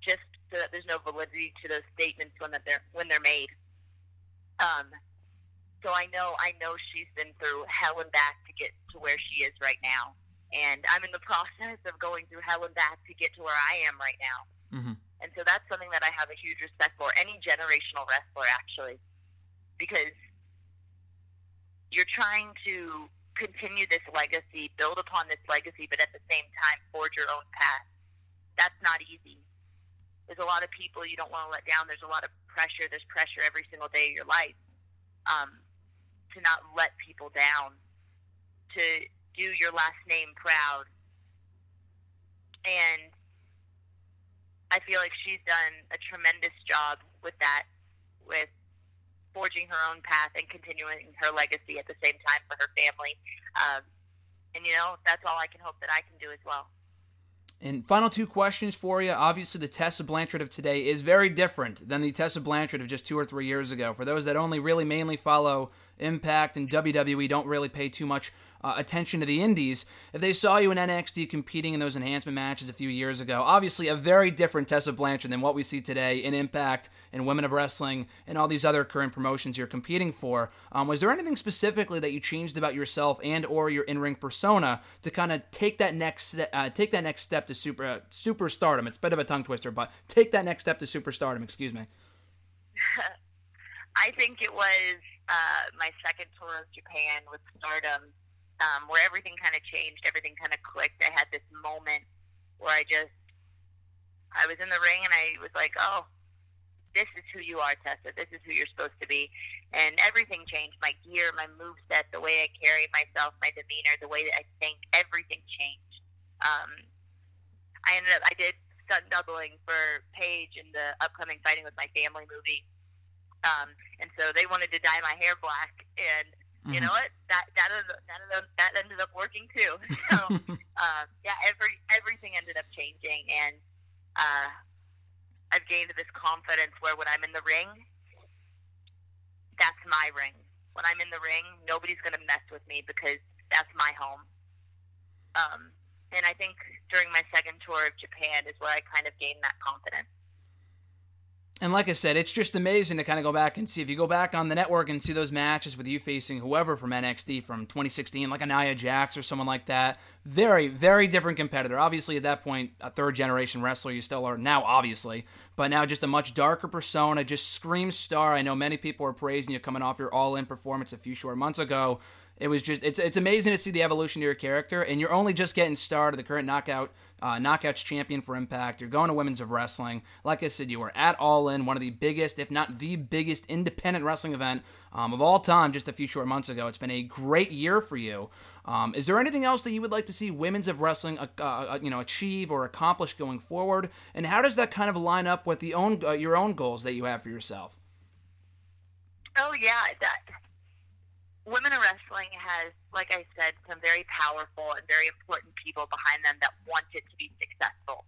[SPEAKER 7] just so that there's no validity to those statements when that they're when they're made. Um, so I know I know she's been through hell and back to get to where she is right now, and I'm in the (laughs) process of going through hell and back to get to where I am right now. Mm-hmm. And so that's something that I have a huge respect for. Any generational wrestler, actually, because you're trying to continue this legacy, build upon this legacy, but at the same time forge your own path. That's not easy. There's a lot of people you don't want to let down. There's a lot of pressure. There's pressure every single day of your life um, to not let people down, to do your last name proud. And I feel like she's done a tremendous job with that, with forging her own path and continuing her legacy at the same time for her family. Um, and, you know, that's all I can hope that I can do as well.
[SPEAKER 4] And final two questions for you. Obviously, the Tessa Blanchard of today is very different than the Tessa Blanchard of just two or three years ago. For those that only really mainly follow Impact and WWE, don't really pay too much uh, attention to the indies. If they saw you in NXT competing in those enhancement matches a few years ago, obviously a very different Tessa Blanchard than what we see today in Impact and Women of Wrestling and all these other current promotions you're competing for. Um, was there anything specifically that you changed about yourself and or your in-ring persona to kind of take that next uh, take that next step to super uh, superstardom? It's a bit of a tongue twister, but take that next step to superstardom. Excuse me. (laughs)
[SPEAKER 7] I think it was uh, my second tour of Japan with Stardom um, where everything kind of changed, everything kind of clicked. I had this moment where I just, I was in the ring and I was like, oh, this is who you are, Tessa. This is who you're supposed to be. And everything changed. My gear, my move set, the way I carry myself, my demeanor, the way that I think, everything changed. Um, I ended up, I did stunt doubling for Paige in the upcoming Fighting with My Family movie. Um, and so they wanted to dye my hair black. And Mm-hmm. You know what? That that that, that ended up working too. (laughs) So um, (laughs) yeah, every everything ended up changing, and uh, I've gained this confidence where when I'm in the ring, that's my ring. When I'm in the ring, nobody's going to mess with me because that's my home. Um, and I think during my second tour of Japan is where I kind of gained that confidence.
[SPEAKER 4] And like I said, it's just amazing to kind of go back and see. If you go back on the network and see those matches with you facing whoever from NXT from 2016, like a Nia Jax or someone like that, very, very different competitor. Obviously, at that point, a third generation wrestler, you still are now, obviously, but now just a much darker persona, just screams star. I know many people are praising you coming off your all in performance a few short months ago. It was just it's it's amazing to see the evolution of your character, and you're only just getting started. The current knockout uh, knockouts champion for Impact. You're going to women's of wrestling. Like I said, you were at All In, one of the biggest, if not the biggest, independent wrestling event um, of all time. Just a few short months ago. It's been a great year for you. Um, is there anything else that you would like to see women's of wrestling, uh, uh, you know, achieve or accomplish going forward? And how does that kind of line up with the own uh, your own goals that you have for yourself?
[SPEAKER 7] Oh yeah, that women in wrestling has, like I said, some very powerful and very important people behind them that want it to be successful.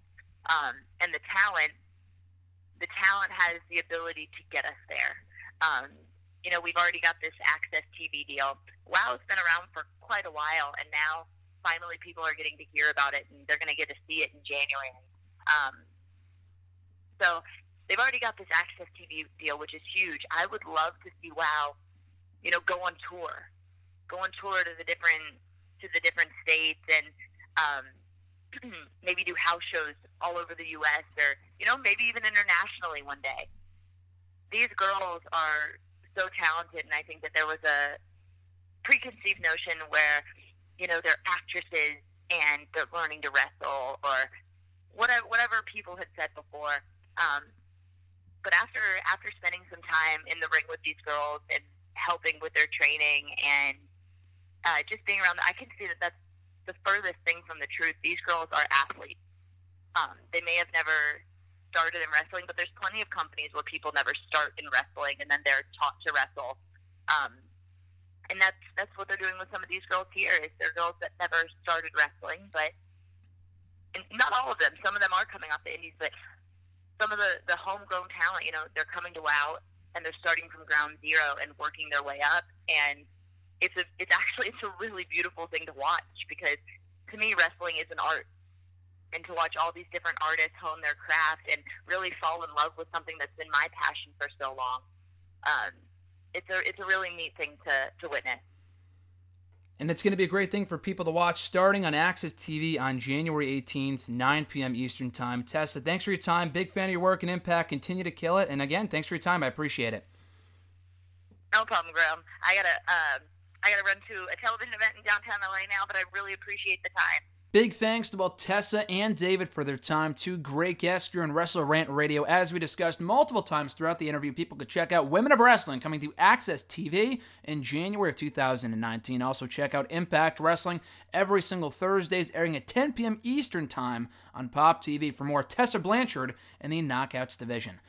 [SPEAKER 7] Um, and the talent, the talent has the ability to get us there. Um, you know, we've already got this Access TV deal. WoW has been around for quite a while, and now finally people are getting to hear about it, and they're going to get to see it in January. Um, so they've already got this Access TV deal, which is huge. I would love to see WoW you know, go on tour, go on tour to the different to the different states, and um, (clears throat) maybe do house shows all over the U.S. or you know maybe even internationally one day. These girls are so talented, and I think that there was a preconceived notion where you know they're actresses and they're learning to wrestle or whatever whatever people had said before. Um, but after after spending some time in the ring with these girls and helping with their training and uh, just being around. I can see that that's the furthest thing from the truth. These girls are athletes. Um, they may have never started in wrestling, but there's plenty of companies where people never start in wrestling and then they're taught to wrestle. Um, and that's that's what they're doing with some of these girls here. Is they're girls that never started wrestling, but and not all of them. Some of them are coming off the indies, but some of the the homegrown talent, you know, they're coming to WoW and they're starting from ground zero and working their way up. And it's a, it's actually it's a really beautiful thing to watch because to me wrestling is an art. And to watch all these different artists hone their craft and really fall in love with something that's been my passion for so long, um, it's a it's a really neat thing to to witness.
[SPEAKER 4] And it's going to be a great thing for people to watch starting on Access TV on January 18th, 9 p.m. Eastern Time. Tessa, thanks for your time. Big fan of your work and impact. Continue to kill it. And again, thanks for your time. I appreciate it.
[SPEAKER 7] No problem, Graham. I gotta, uh, I gotta run to a television event in downtown LA now, but I really appreciate the time.
[SPEAKER 4] Big thanks to both Tessa and David for their time. Two great guests here on Wrestle Rant Radio. As we discussed multiple times throughout the interview, people could check out Women of Wrestling coming to Access TV in January of 2019. Also, check out Impact Wrestling every single Thursdays, airing at 10 p.m. Eastern Time on Pop TV for more Tessa Blanchard in the Knockouts division.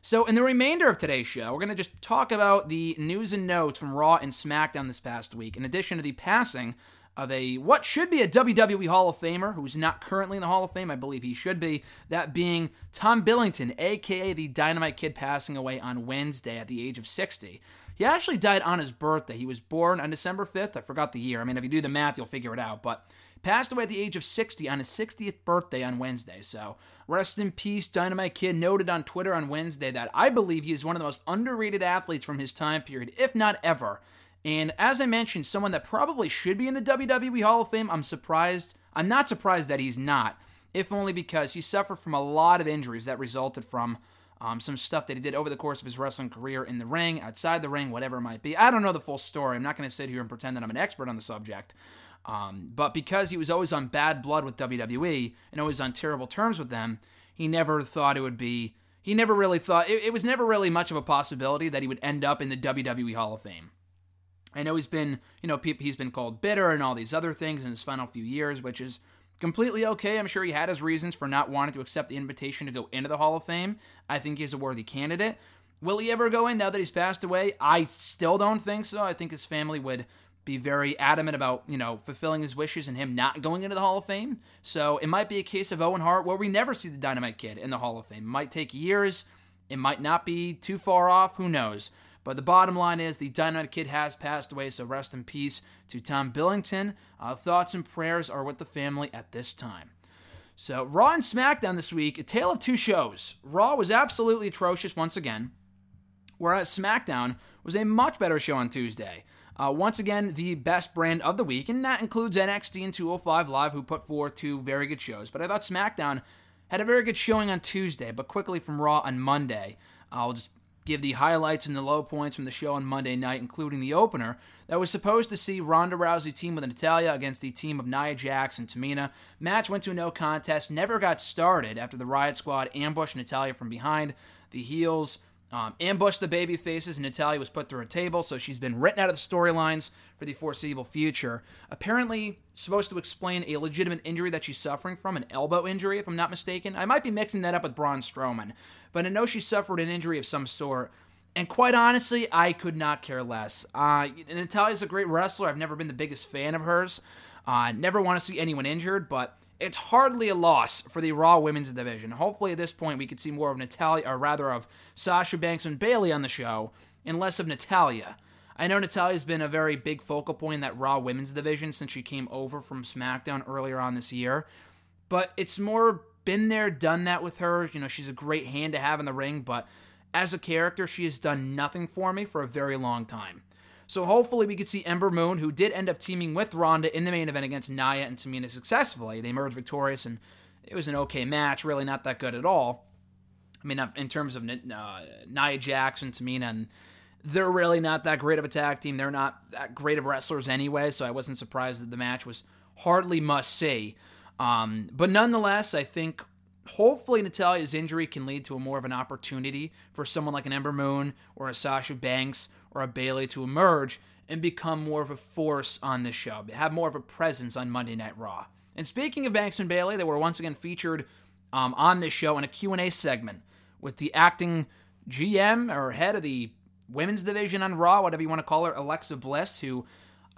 [SPEAKER 4] So, in the remainder of today's show, we're going to just talk about the news and notes from Raw and SmackDown this past week, in addition to the passing of a what should be a WWE Hall of Famer who's not currently in the Hall of Fame. I believe he should be. That being Tom Billington, aka the Dynamite Kid, passing away on Wednesday at the age of 60. He actually died on his birthday. He was born on December 5th. I forgot the year. I mean, if you do the math, you'll figure it out. But passed away at the age of 60 on his 60th birthday on Wednesday. So rest in peace, Dynamite Kid. Noted on Twitter on Wednesday that I believe he is one of the most underrated athletes from his time period, if not ever. And as I mentioned, someone that probably should be in the WWE Hall of Fame, I'm surprised. I'm not surprised that he's not, if only because he suffered from a lot of injuries that resulted from um, some stuff that he did over the course of his wrestling career in the ring, outside the ring, whatever it might be. I don't know the full story. I'm not going to sit here and pretend that I'm an expert on the subject. Um, but because he was always on bad blood with WWE and always on terrible terms with them, he never thought it would be. He never really thought it, it was never really much of a possibility that he would end up in the WWE Hall of Fame. I know he's been, you know, he's been called bitter and all these other things in his final few years, which is completely okay. I'm sure he had his reasons for not wanting to accept the invitation to go into the Hall of Fame. I think he's a worthy candidate. Will he ever go in now that he's passed away? I still don't think so. I think his family would be very adamant about, you know, fulfilling his wishes and him not going into the Hall of Fame. So it might be a case of Owen Hart where we never see the Dynamite Kid in the Hall of Fame. It might take years. It might not be too far off. Who knows? But the bottom line is the Dynamite Kid has passed away, so rest in peace to Tom Billington. Uh, thoughts and prayers are with the family at this time. So, Raw and SmackDown this week, a tale of two shows. Raw was absolutely atrocious once again, whereas SmackDown was a much better show on Tuesday. Uh, once again, the best brand of the week, and that includes NXT and 205 Live, who put forth two very good shows. But I thought SmackDown had a very good showing on Tuesday, but quickly from Raw on Monday. I'll just give the highlights and the low points from the show on Monday night, including the opener that was supposed to see Ronda Rousey team with Natalya against the team of Nia Jax and Tamina. Match went to no contest, never got started after the Riot Squad ambushed Natalya from behind. The heels um, ambushed the baby faces, and Natalya was put through a table, so she's been written out of the storylines for the foreseeable future. Apparently, supposed to explain a legitimate injury that she's suffering from, an elbow injury, if I'm not mistaken. I might be mixing that up with Braun Strowman, but I know she suffered an injury of some sort. And quite honestly, I could not care less. Uh, Natalya's a great wrestler. I've never been the biggest fan of hers. Uh, never want to see anyone injured, but it's hardly a loss for the Raw Women's Division. Hopefully, at this point, we could see more of Natalya, or rather of Sasha Banks and Bayley on the show, and less of Natalya. I know Natalya's been a very big focal point in that Raw Women's Division since she came over from SmackDown earlier on this year, but it's more been there, done that with her. You know, she's a great hand to have in the ring, but as a character, she has done nothing for me for a very long time. So hopefully we could see Ember Moon, who did end up teaming with Ronda in the main event against Nia and Tamina successfully. They emerged victorious, and it was an okay match, really not that good at all. I mean, in terms of uh, Nia Jax and Tamina, and they're really not that great of a tag team. They're not that great of wrestlers anyway, so I wasn't surprised that the match was hardly must see. Um, but nonetheless, I think hopefully Natalya's injury can lead to a more of an opportunity for someone like an Ember Moon or a Sasha Banks or a Bayley to emerge and become more of a force on this show, have more of a presence on Monday Night Raw. And speaking of Banks and Bayley, they were once again featured um, on this show in a Q&A segment with the acting GM or head of the women's division on Raw, whatever you want to call her, Alexa Bliss, who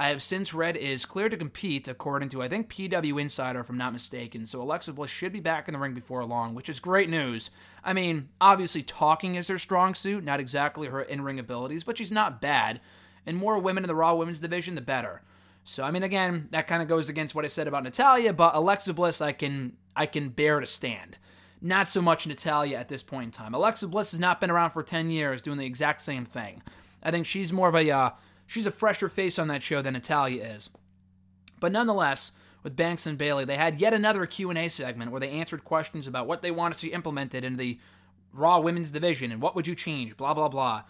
[SPEAKER 4] I have since read is clear to compete, according to, I think, PW Insider, if I'm not mistaken. So Alexa Bliss should be back in the ring before long, which is great news. I mean, obviously, talking is her strong suit, not exactly her in ring abilities, but she's not bad. And more women in the Raw Women's Division, the better. So I mean, again, that kind of goes against what I said about Natalya, but Alexa Bliss, I can I can bear to stand. Not so much Natalya at this point in time. Alexa Bliss has not been around for ten years doing the exact same thing. I think she's more of a uh, she's a fresher face on that show than Natalya is. But nonetheless, with Banks and Bayley, they had yet another Q&A segment where they answered questions about what they want to see implemented in the Raw Women's Division and what would you change, blah blah blah.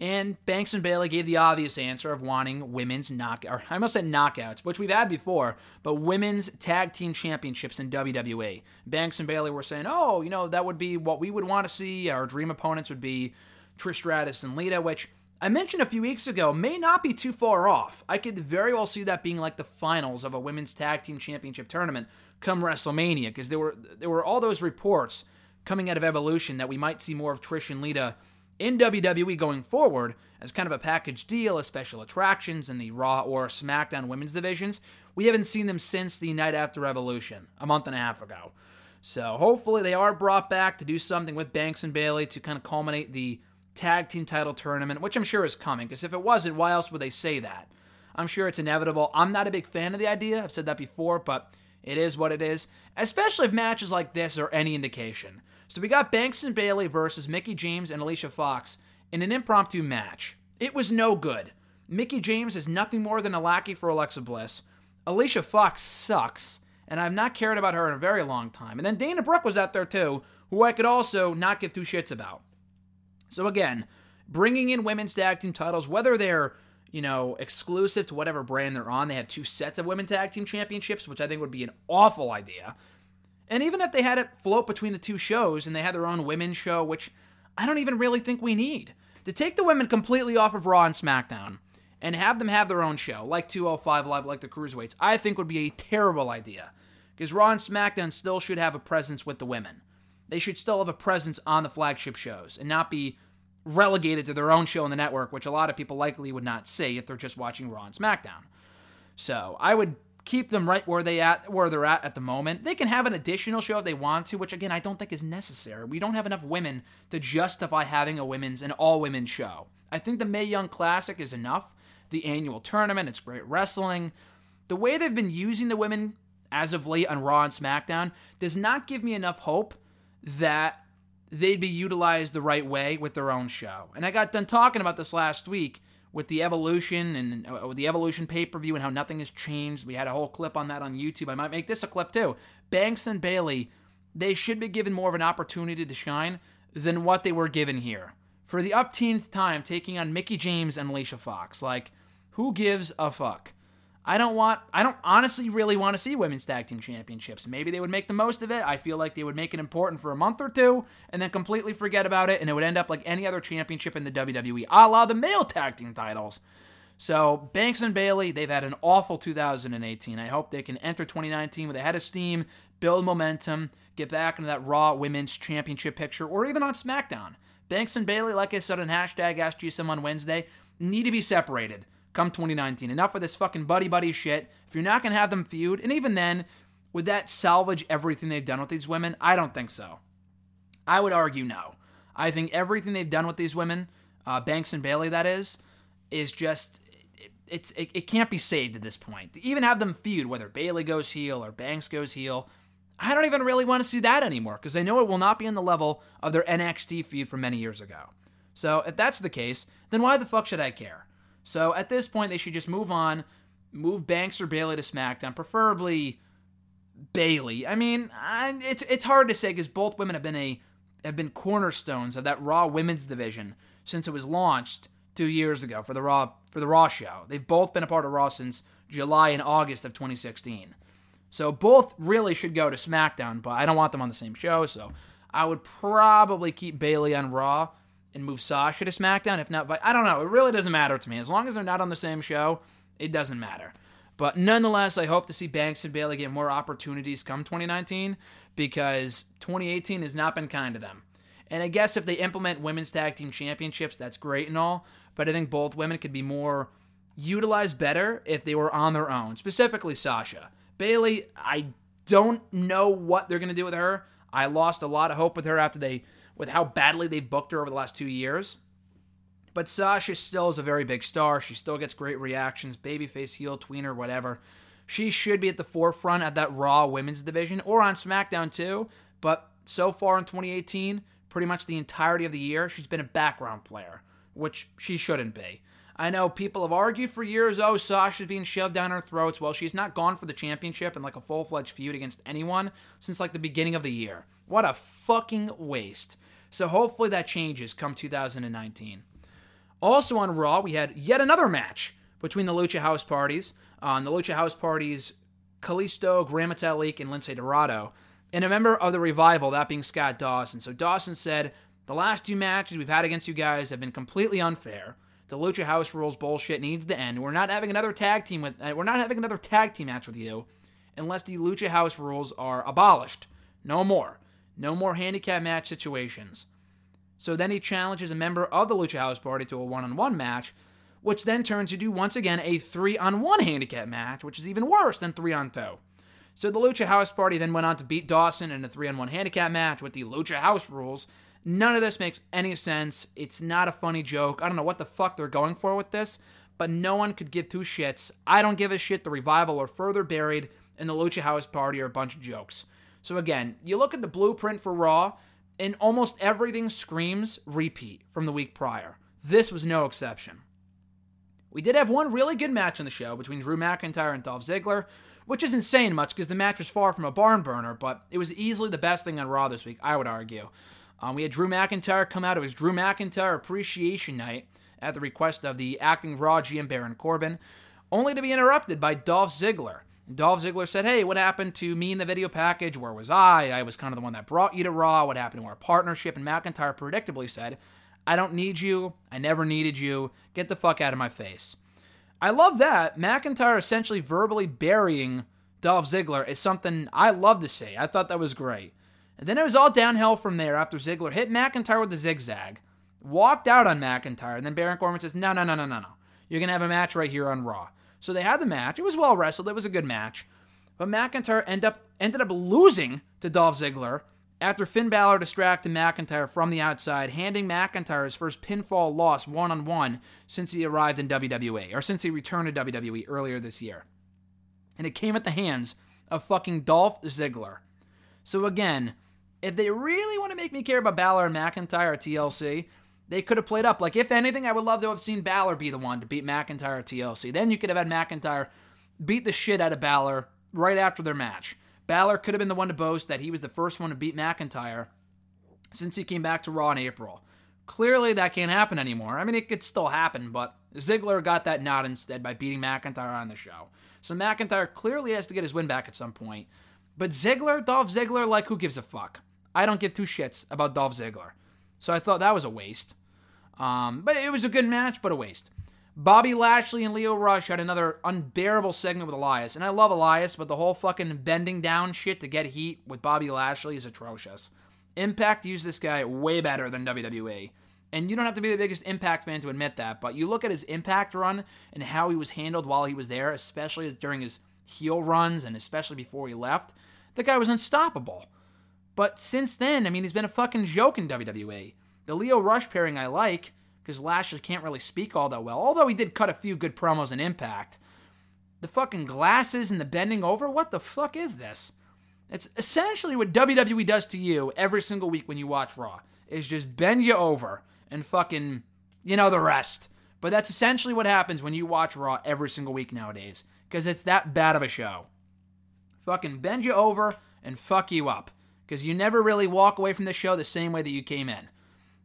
[SPEAKER 4] And Banks and Bayley gave the obvious answer of wanting women's knock or I must say knockouts, which we've had before, but women's tag team championships in WWE. Banks and Bayley were saying, "Oh, you know, that would be what we would want to see. Our dream opponents would be Trish Stratus and Lita," which I mentioned a few weeks ago may not be too far off. I could very well see that being like the finals of a women's tag team championship tournament come WrestleMania because there were there were all those reports coming out of Evolution that we might see more of Trish and Lita in WWE going forward as kind of a package deal as special attractions in the Raw or SmackDown women's divisions. We haven't seen them since the night after Evolution, a month and a half ago. So hopefully they are brought back to do something with Banks and Bayley to kind of culminate the tag team title tournament, which I'm sure is coming, because if it wasn't, why else would they say that? I'm sure it's inevitable. I'm not a big fan of the idea. I've said that before, but it is what it is, especially if matches like this are any indication. So we got Banks and Bayley versus Mickie James and Alicia Fox in an impromptu match. It was no good. Mickie James is nothing more than a lackey for Alexa Bliss. Alicia Fox sucks, and I've not cared about her in a very long time. And then Dana Brooke was out there too, who I could also not give two shits about. So again, bringing in women's tag team titles, whether they're you know exclusive to whatever brand they're on, they have two sets of women tag team championships, which I think would be an awful idea. And even if they had it float between the two shows and they had their own women's show, which I don't even really think we need, to take the women completely off of Raw and SmackDown and have them have their own show, like 205 Live, like the Cruiserweights, I think would be a terrible idea. Because Raw and SmackDown still should have a presence with the women they should still have a presence on the flagship shows and not be relegated to their own show on the network, which a lot of people likely would not see if they're just watching Raw and SmackDown. So I would keep them right where they at where they're at at the moment. They can have an additional show if they want to, which again I don't think is necessary. We don't have enough women to justify having a women's an all women's show. I think the Mae Young Classic is enough. The annual tournament, it's great wrestling. The way they've been using the women as of late on Raw and SmackDown does not give me enough hope that they'd be utilized the right way with their own show. And I got done talking about this last week with the Evolution and uh, with the Evolution pay per view and how nothing has changed. We had a whole clip on that on YouTube. I might make this a clip too. Banks and Bayley, they should be given more of an opportunity to shine than what they were given here. For the upteenth time, taking on Mickie James and Alicia Fox. Like, who gives a fuck? I don't want, I don't honestly really want to see women's tag team championships. Maybe they would make the most of it. I feel like they would make it important for a month or two and then completely forget about it, and it would end up like any other championship in the WWE, a la the male tag team titles. So, Banks and Bayley, they've had an awful 2018. I hope they can enter 2019 with a head of steam, build momentum, get back into that Raw Women's Championship picture, or even on SmackDown. Banks and Bayley, like I said on hashtag AskGSM on Wednesday, need to be separated come 2019. Enough of this fucking buddy buddy shit. If you're not going to have them feud, and even then, would that salvage everything they've done with these women? I don't think so. I would argue no. I think everything they've done with these women, uh, Banks and Bayley, that is, is just it, it's it, it can't be saved at this point. To even have them feud, whether Bayley goes heel or Banks goes heel, I don't even really want to see that anymore because I know it will not be on the level of their NXT feud from many years ago. So if that's the case, then why the fuck should I care? So at this point, they should just move on, move Banks or Bayley to SmackDown, preferably Bayley. I mean, it's it's hard to say because both women have been a have been cornerstones of that Raw women's division since it was launched two years ago for the Raw for the Raw show. They've both been a part of Raw since July and August of 2016. So both really should go to SmackDown, but I don't want them on the same show. So I would probably keep Bayley on Raw and move Sasha to SmackDown. If not, I don't know. It really doesn't matter to me. As long as they're not on the same show, it doesn't matter. But nonetheless, I hope to see Banks and Bayley get more opportunities come 2019 because 2018 has not been kind to them. And I guess if they implement women's tag team championships, that's great and all. But I think both women could be more utilized better if they were on their own, specifically Sasha. Bayley, I don't know what they're going to do with her. I lost a lot of hope with her after they with how badly they've booked her over the last two years. But Sasha still is a very big star. She still gets great reactions, babyface, heel, tweener, whatever. She should be at the forefront of that Raw women's division or on SmackDown too. But so far in 2018, pretty much the entirety of the year, she's been a background player, which she shouldn't be. I know people have argued for years, oh, Sasha's being shoved down our throats. Well, she's not gone for the championship in like a full fledged feud against anyone since like the beginning of the year. What a fucking waste. So hopefully that changes come 2019. Also on Raw, we had yet another match between the Lucha House Parties. On uh, the Lucha House Parties, Kalisto, Gran Metalik, and Lince Dorado. And a member of the revival, that being Scott Dawson. So Dawson said, The last two matches we've had against you guys have been completely unfair. The Lucha House Rules bullshit needs to end. We're not having another tag team with uh, we're not having another tag team match with you unless the Lucha House Rules are abolished. No more. No more handicap match situations. So then he challenges a member of the Lucha House Party to a one on one match, which then turns into once again a three on one handicap match, which is even worse than three on two. So the Lucha House Party then went on to beat Dawson in a three on one handicap match with the Lucha House rules. None of this makes any sense. It's not a funny joke. I don't know what the fuck they're going for with this, but no one could give two shits. I don't give a shit. The revival are further buried, and the Lucha House Party are a bunch of jokes. So again, you look at the blueprint for Raw, and almost everything screams repeat from the week prior. This was no exception. We did have one really good match on the show between Drew McIntyre and Dolph Ziggler, which isn't saying much because the match was far from a barn burner, but it was easily the best thing on Raw this week, I would argue. Um, we had Drew McIntyre come out. It was Drew McIntyre Appreciation Night at the request of the acting Raw GM Baron Corbin, only to be interrupted by Dolph Ziggler. Dolph Ziggler said, Hey, what happened to me in the video package? Where was I? I was kind of the one that brought you to Raw. What happened to our partnership? And McIntyre predictably said, I don't need you. I never needed you. Get the fuck out of my face. I love that. McIntyre essentially verbally burying Dolph Ziggler is something I love to see. I thought that was great. And then it was all downhill from there after Ziggler hit McIntyre with the zigzag, walked out on McIntyre, and then Baron Corbin says, No, no, no, no, no, no. You're going to have a match right here on Raw. So they had the match. It was well wrestled. It was a good match. But McIntyre end up ended up losing to Dolph Ziggler after Finn Balor distracted McIntyre from the outside, handing McIntyre his first pinfall loss one on one since he arrived in WWE, or since he returned to WWE earlier this year. And it came at the hands of fucking Dolph Ziggler. So again, if they really want to make me care about Balor and McIntyre at TLC, they could have played up. Like, if anything, I would love to have seen Balor be the one to beat McIntyre at TLC. Then you could have had McIntyre beat the shit out of Balor right after their match. Balor could have been the one to boast that he was the first one to beat McIntyre since he came back to Raw in April. Clearly, that can't happen anymore. I mean, it could still happen, but Ziggler got that nod instead by beating McIntyre on the show. So McIntyre clearly has to get his win back at some point. But Ziggler, Dolph Ziggler, like, who gives a fuck? I don't give two shits about Dolph Ziggler. So I thought that was a waste. Um, but it was a good match, but a waste. Bobby Lashley and Lio Rush had another unbearable segment with Elias. And I love Elias, but the whole fucking bending down shit to get heat with Bobby Lashley is atrocious. Impact used this guy way better than WWE. And you don't have to be the biggest Impact fan to admit that, but you look at his Impact run and how he was handled while he was there, especially during his heel runs and especially before he left, the guy was unstoppable. But since then, I mean, he's been a fucking joke in WWE. The Lio Rush pairing I like, because Lashley can't really speak all that well, although he did cut a few good promos in Impact. The fucking glasses and the bending over, what the fuck is this? It's essentially what WWE does to you every single week when you watch Raw, is just bend you over and fucking, you know, the rest. But that's essentially what happens when you watch Raw every single week nowadays, because it's that bad of a show. Fucking bend you over and fuck you up, because you never really walk away from the show the same way that you came in.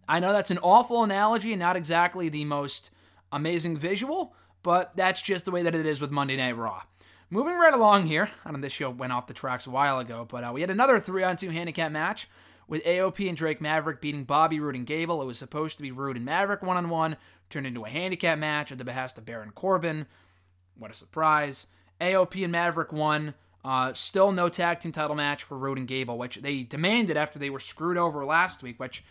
[SPEAKER 4] I know that's an awful analogy and not exactly the most amazing visual, but that's just the way that it is with Monday Night Raw. Moving right along here, I know this show went off the tracks a while ago, but uh, we had another 3 on 2 handicap match with AOP and Drake Maverick beating Bobby Roode and Gable. It was supposed to be Roode and Maverick one on one, turned into a handicap match at the behest of Baron Corbin. What a surprise. AOP and Maverick won. Uh, still no tag team title match for Roode and Gable, which they demanded after they were screwed over last week, which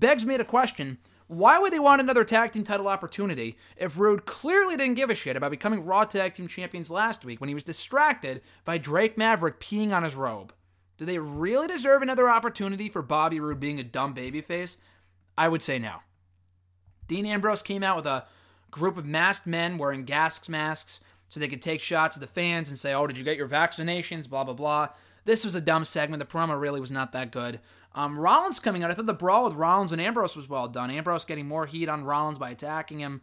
[SPEAKER 4] begs me to question why would they want another tag team title opportunity if Roode clearly didn't give a shit about becoming Raw Tag Team Champions last week when he was distracted by Drake Maverick peeing on his robe? Do they really deserve another opportunity for Bobby Roode being a dumb babyface? I would say no. Dean Ambrose came out with a group of masked men wearing gas masks so they could take shots of the fans and say, Oh, did you get your vaccinations? Blah, blah, blah. This was a dumb segment. The promo really was not that good. Um, Rollins coming out. I thought the brawl with Rollins and Ambrose was well done. Ambrose getting more heat on Rollins by attacking him.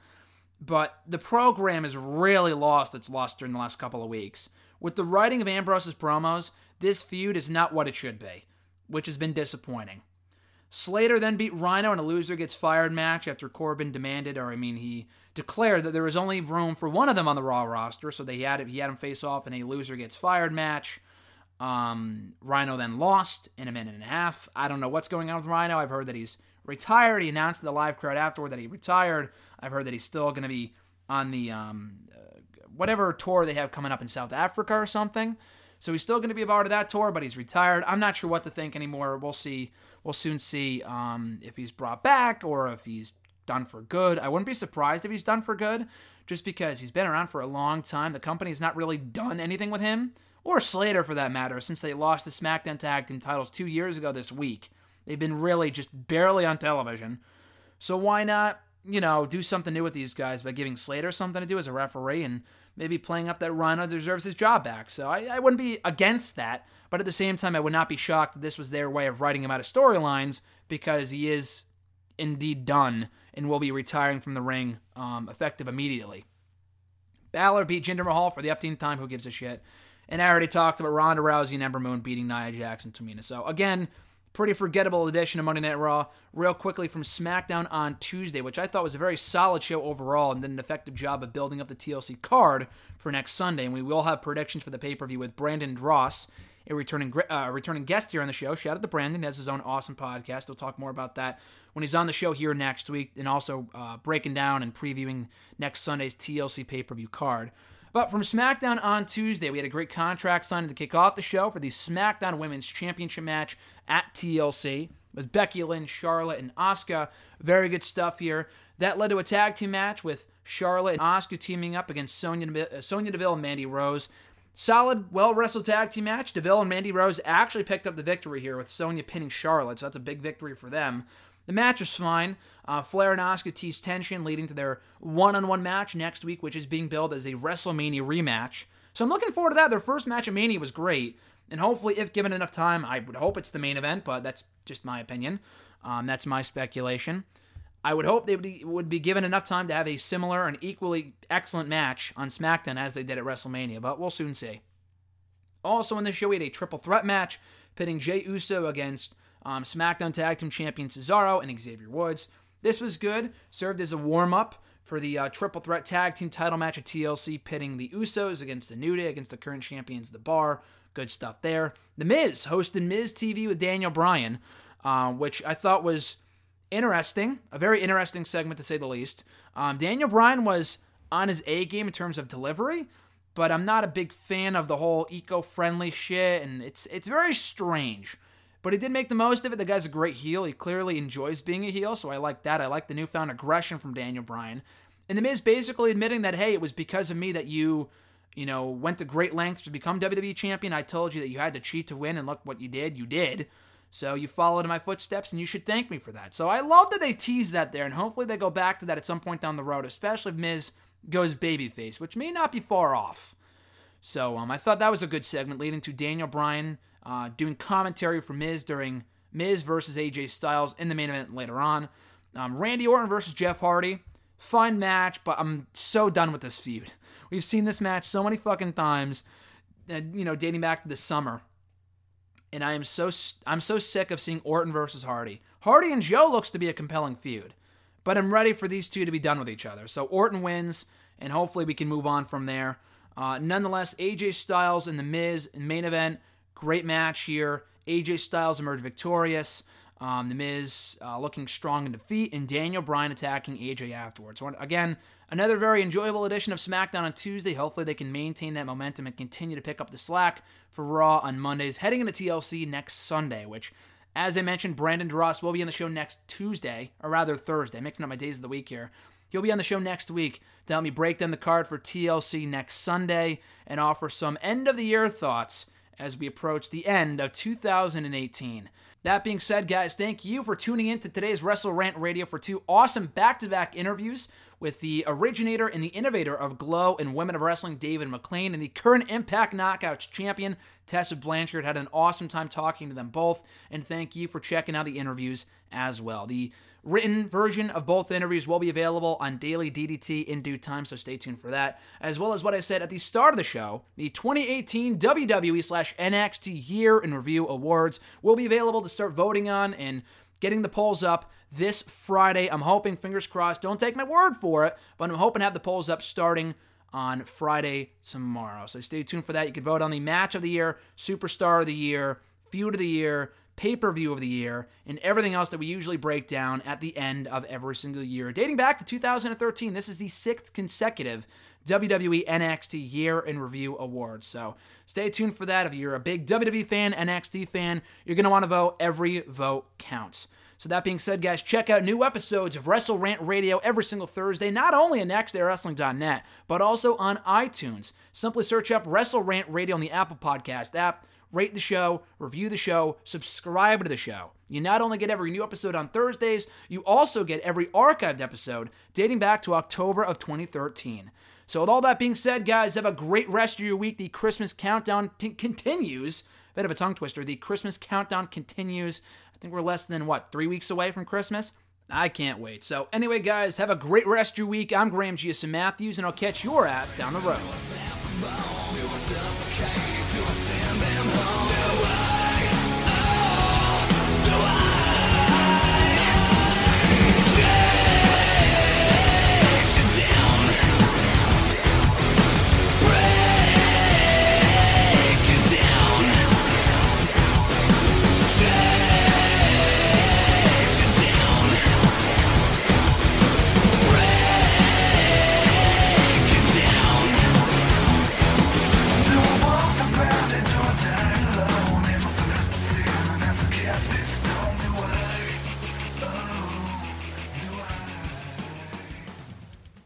[SPEAKER 4] But the program has really lost its luster in the last couple of weeks. With the writing of Ambrose's promos, this feud is not what it should be, which has been disappointing. Slater then beat Rhino in a loser gets fired match after Corbin demanded, or I mean, he declared that there was only room for one of them on the Raw roster, so they had he had him face off in a loser gets fired match. Um, Rhino then lost in a minute and a half. I don't know what's going on with Rhino. I've heard that he's retired. He announced to the live crowd afterward that he retired. I've heard that he's still going to be on the um, uh, whatever tour they have coming up in South Africa or something. So he's still going to be a part of that tour, but he's retired. I'm not sure what to think anymore. We'll see. We'll soon see um, if he's brought back or if he's done for good. I wouldn't be surprised if he's done for good, just because he's been around for a long time. The company's not really done anything with him or Slater for that matter, since they lost the SmackDown Tag Team titles two years ago this week. They've been really just barely on television. So why not, you know, do something new with these guys by giving Slater something to do as a referee and maybe playing up that Rhino deserves his job back. So I, I wouldn't be against that, but at the same time, I would not be shocked that this was their way of writing him out of storylines because he is indeed done and will be retiring from the ring um, effective immediately. Balor beat Jinder Mahal for the upteenth time. Who gives a shit? And I already talked about Ronda Rousey and Ember Moon beating Nia and Tamina. So again, pretty forgettable edition of Monday Night Raw. Real quickly from SmackDown on Tuesday, which I thought was a very solid show overall and did an effective job of building up the TLC card for next Sunday. And we will have predictions for the pay per view with Brandon Dross, a returning uh, returning guest here on the show. Shout out to Brandon, he has his own awesome podcast. He'll talk more about that when he's on the show here next week, and also uh, breaking down and previewing next Sunday's TLC pay per view card. But from SmackDown on Tuesday, we had a great contract signing to kick off the show for the SmackDown Women's Championship match at TLC with Becky Lynch, Charlotte, and Asuka. Very good stuff here. That led to a tag team match with Charlotte and Asuka teaming up against Sonya, uh, Sonya Deville and Mandy Rose. Solid, well wrestled tag team match. Deville and Mandy Rose actually picked up the victory here with Sonya pinning Charlotte, so that's a big victory for them. The match was fine. Uh, Flair and Asuka teased tension, leading to their one-on-one match next week, which is being billed as a WrestleMania rematch. So I'm looking forward to that. Their first match at Mania was great, and hopefully, if given enough time, I would hope it's the main event, but that's just my opinion. Um, that's my speculation. I would hope they would be, would be given enough time to have a similar and equally excellent match on SmackDown as they did at WrestleMania, but we'll soon see. Also in the show, we had a triple threat match pitting Jey Uso against um, SmackDown Tag Team Champion Cesaro and Xavier Woods. This was good, served as a warm up for the uh, triple threat tag team title match at TLC, pitting the Usos against the New Day against the current champions the bar. Good stuff there. The Miz hosted Miz TV with Daniel Bryan, uh, which I thought was interesting, a very interesting segment to say the least. Um, Daniel Bryan was on his A game in terms of delivery, but I'm not a big fan of the whole eco-friendly shit, and it's it's very strange. But he did make the most of it. The guy's a great heel. He clearly enjoys being a heel, so I like that. I like the newfound aggression from Daniel Bryan. And The Miz basically admitting that, hey, it was because of me that you, you know, went to great lengths to become WWE champion. I told you that you had to cheat to win, and look what you did. You did. So you followed in my footsteps, and you should thank me for that. So I love that they tease that there, and hopefully they go back to that at some point down the road, especially if Miz goes babyface, which may not be far off. So um, I thought that was a good segment, leading to Daniel Bryan uh, doing commentary for Miz during Miz versus AJ Styles in the main event later on. Um, Randy Orton versus Jeff Hardy, fun match, but I'm so done with this feud. (laughs) We've seen this match so many fucking times, uh, you know, dating back to the summer and I am so I'm so sick of seeing Orton versus Hardy. Hardy and Joe looks to be a compelling feud, but I'm ready for these two to be done with each other. So Orton wins, and hopefully we can move on from there. Uh, nonetheless, AJ Styles and The Miz in main event, great match here. AJ Styles emerged victorious. Um, the Miz uh, looking strong in defeat, and Daniel Bryan attacking AJ afterwards. So again, Another very enjoyable edition of SmackDown on Tuesday. Hopefully, they can maintain that momentum and continue to pick up the slack for Raw on Mondays, heading into TLC next Sunday, which, as I mentioned, Brandon DeRoss will be on the show next Tuesday, or rather Thursday, mixing up my days of the week here. He'll be on the show next week to help me break down the card for TLC next Sunday and offer some end of the year thoughts as we approach the end of 2018. That being said, guys, thank you for tuning in to today's Wrestle Rant Radio for two awesome back to back interviews with the originator and the innovator of Glow and Women of Wrestling, David McLane, and the current Impact Knockouts champion, Tessa Blanchard. Had an awesome time talking to them both, and thank you for checking out the interviews as well. The written version of both interviews will be available on Daily DDT in due time, so stay tuned for that. As well as what I said at the start of the show, the 2018 WWE slash NXT Year in Review Awards will be available to start voting on and getting the polls up this Friday. I'm hoping, fingers crossed, don't take my word for it, but I'm hoping to have the polls up starting on Friday tomorrow. So stay tuned for that. You can vote on the match of the year, superstar of the year, feud of the year, pay per view of the year, and everything else that we usually break down at the end of every single year. Dating back to 2013, this is the sixth consecutive WWE NXT Year in Review Awards. So stay tuned for that. If you're a big WWE fan, NXT fan, you're going to want to vote. Every vote counts. So that being said, guys, check out new episodes of Wrestle Rant Radio every single Thursday, not only on nextdaywrestling.net, but also on iTunes. Simply search up Wrestle Rant Radio on the Apple Podcast app, rate the show, review the show, subscribe to the show. You not only get every new episode on Thursdays, you also get every archived episode dating back to October of 2013. So, with all that being said, guys, have a great rest of your week. The Christmas countdown t- continues. Bit of a tongue twister. The Christmas countdown continues I think we're less than, what, three weeks away from Christmas? I can't wait. So, anyway, guys, have a great rest of your week. I'm Graham GSM Matthews, and I'll catch your ass down the road.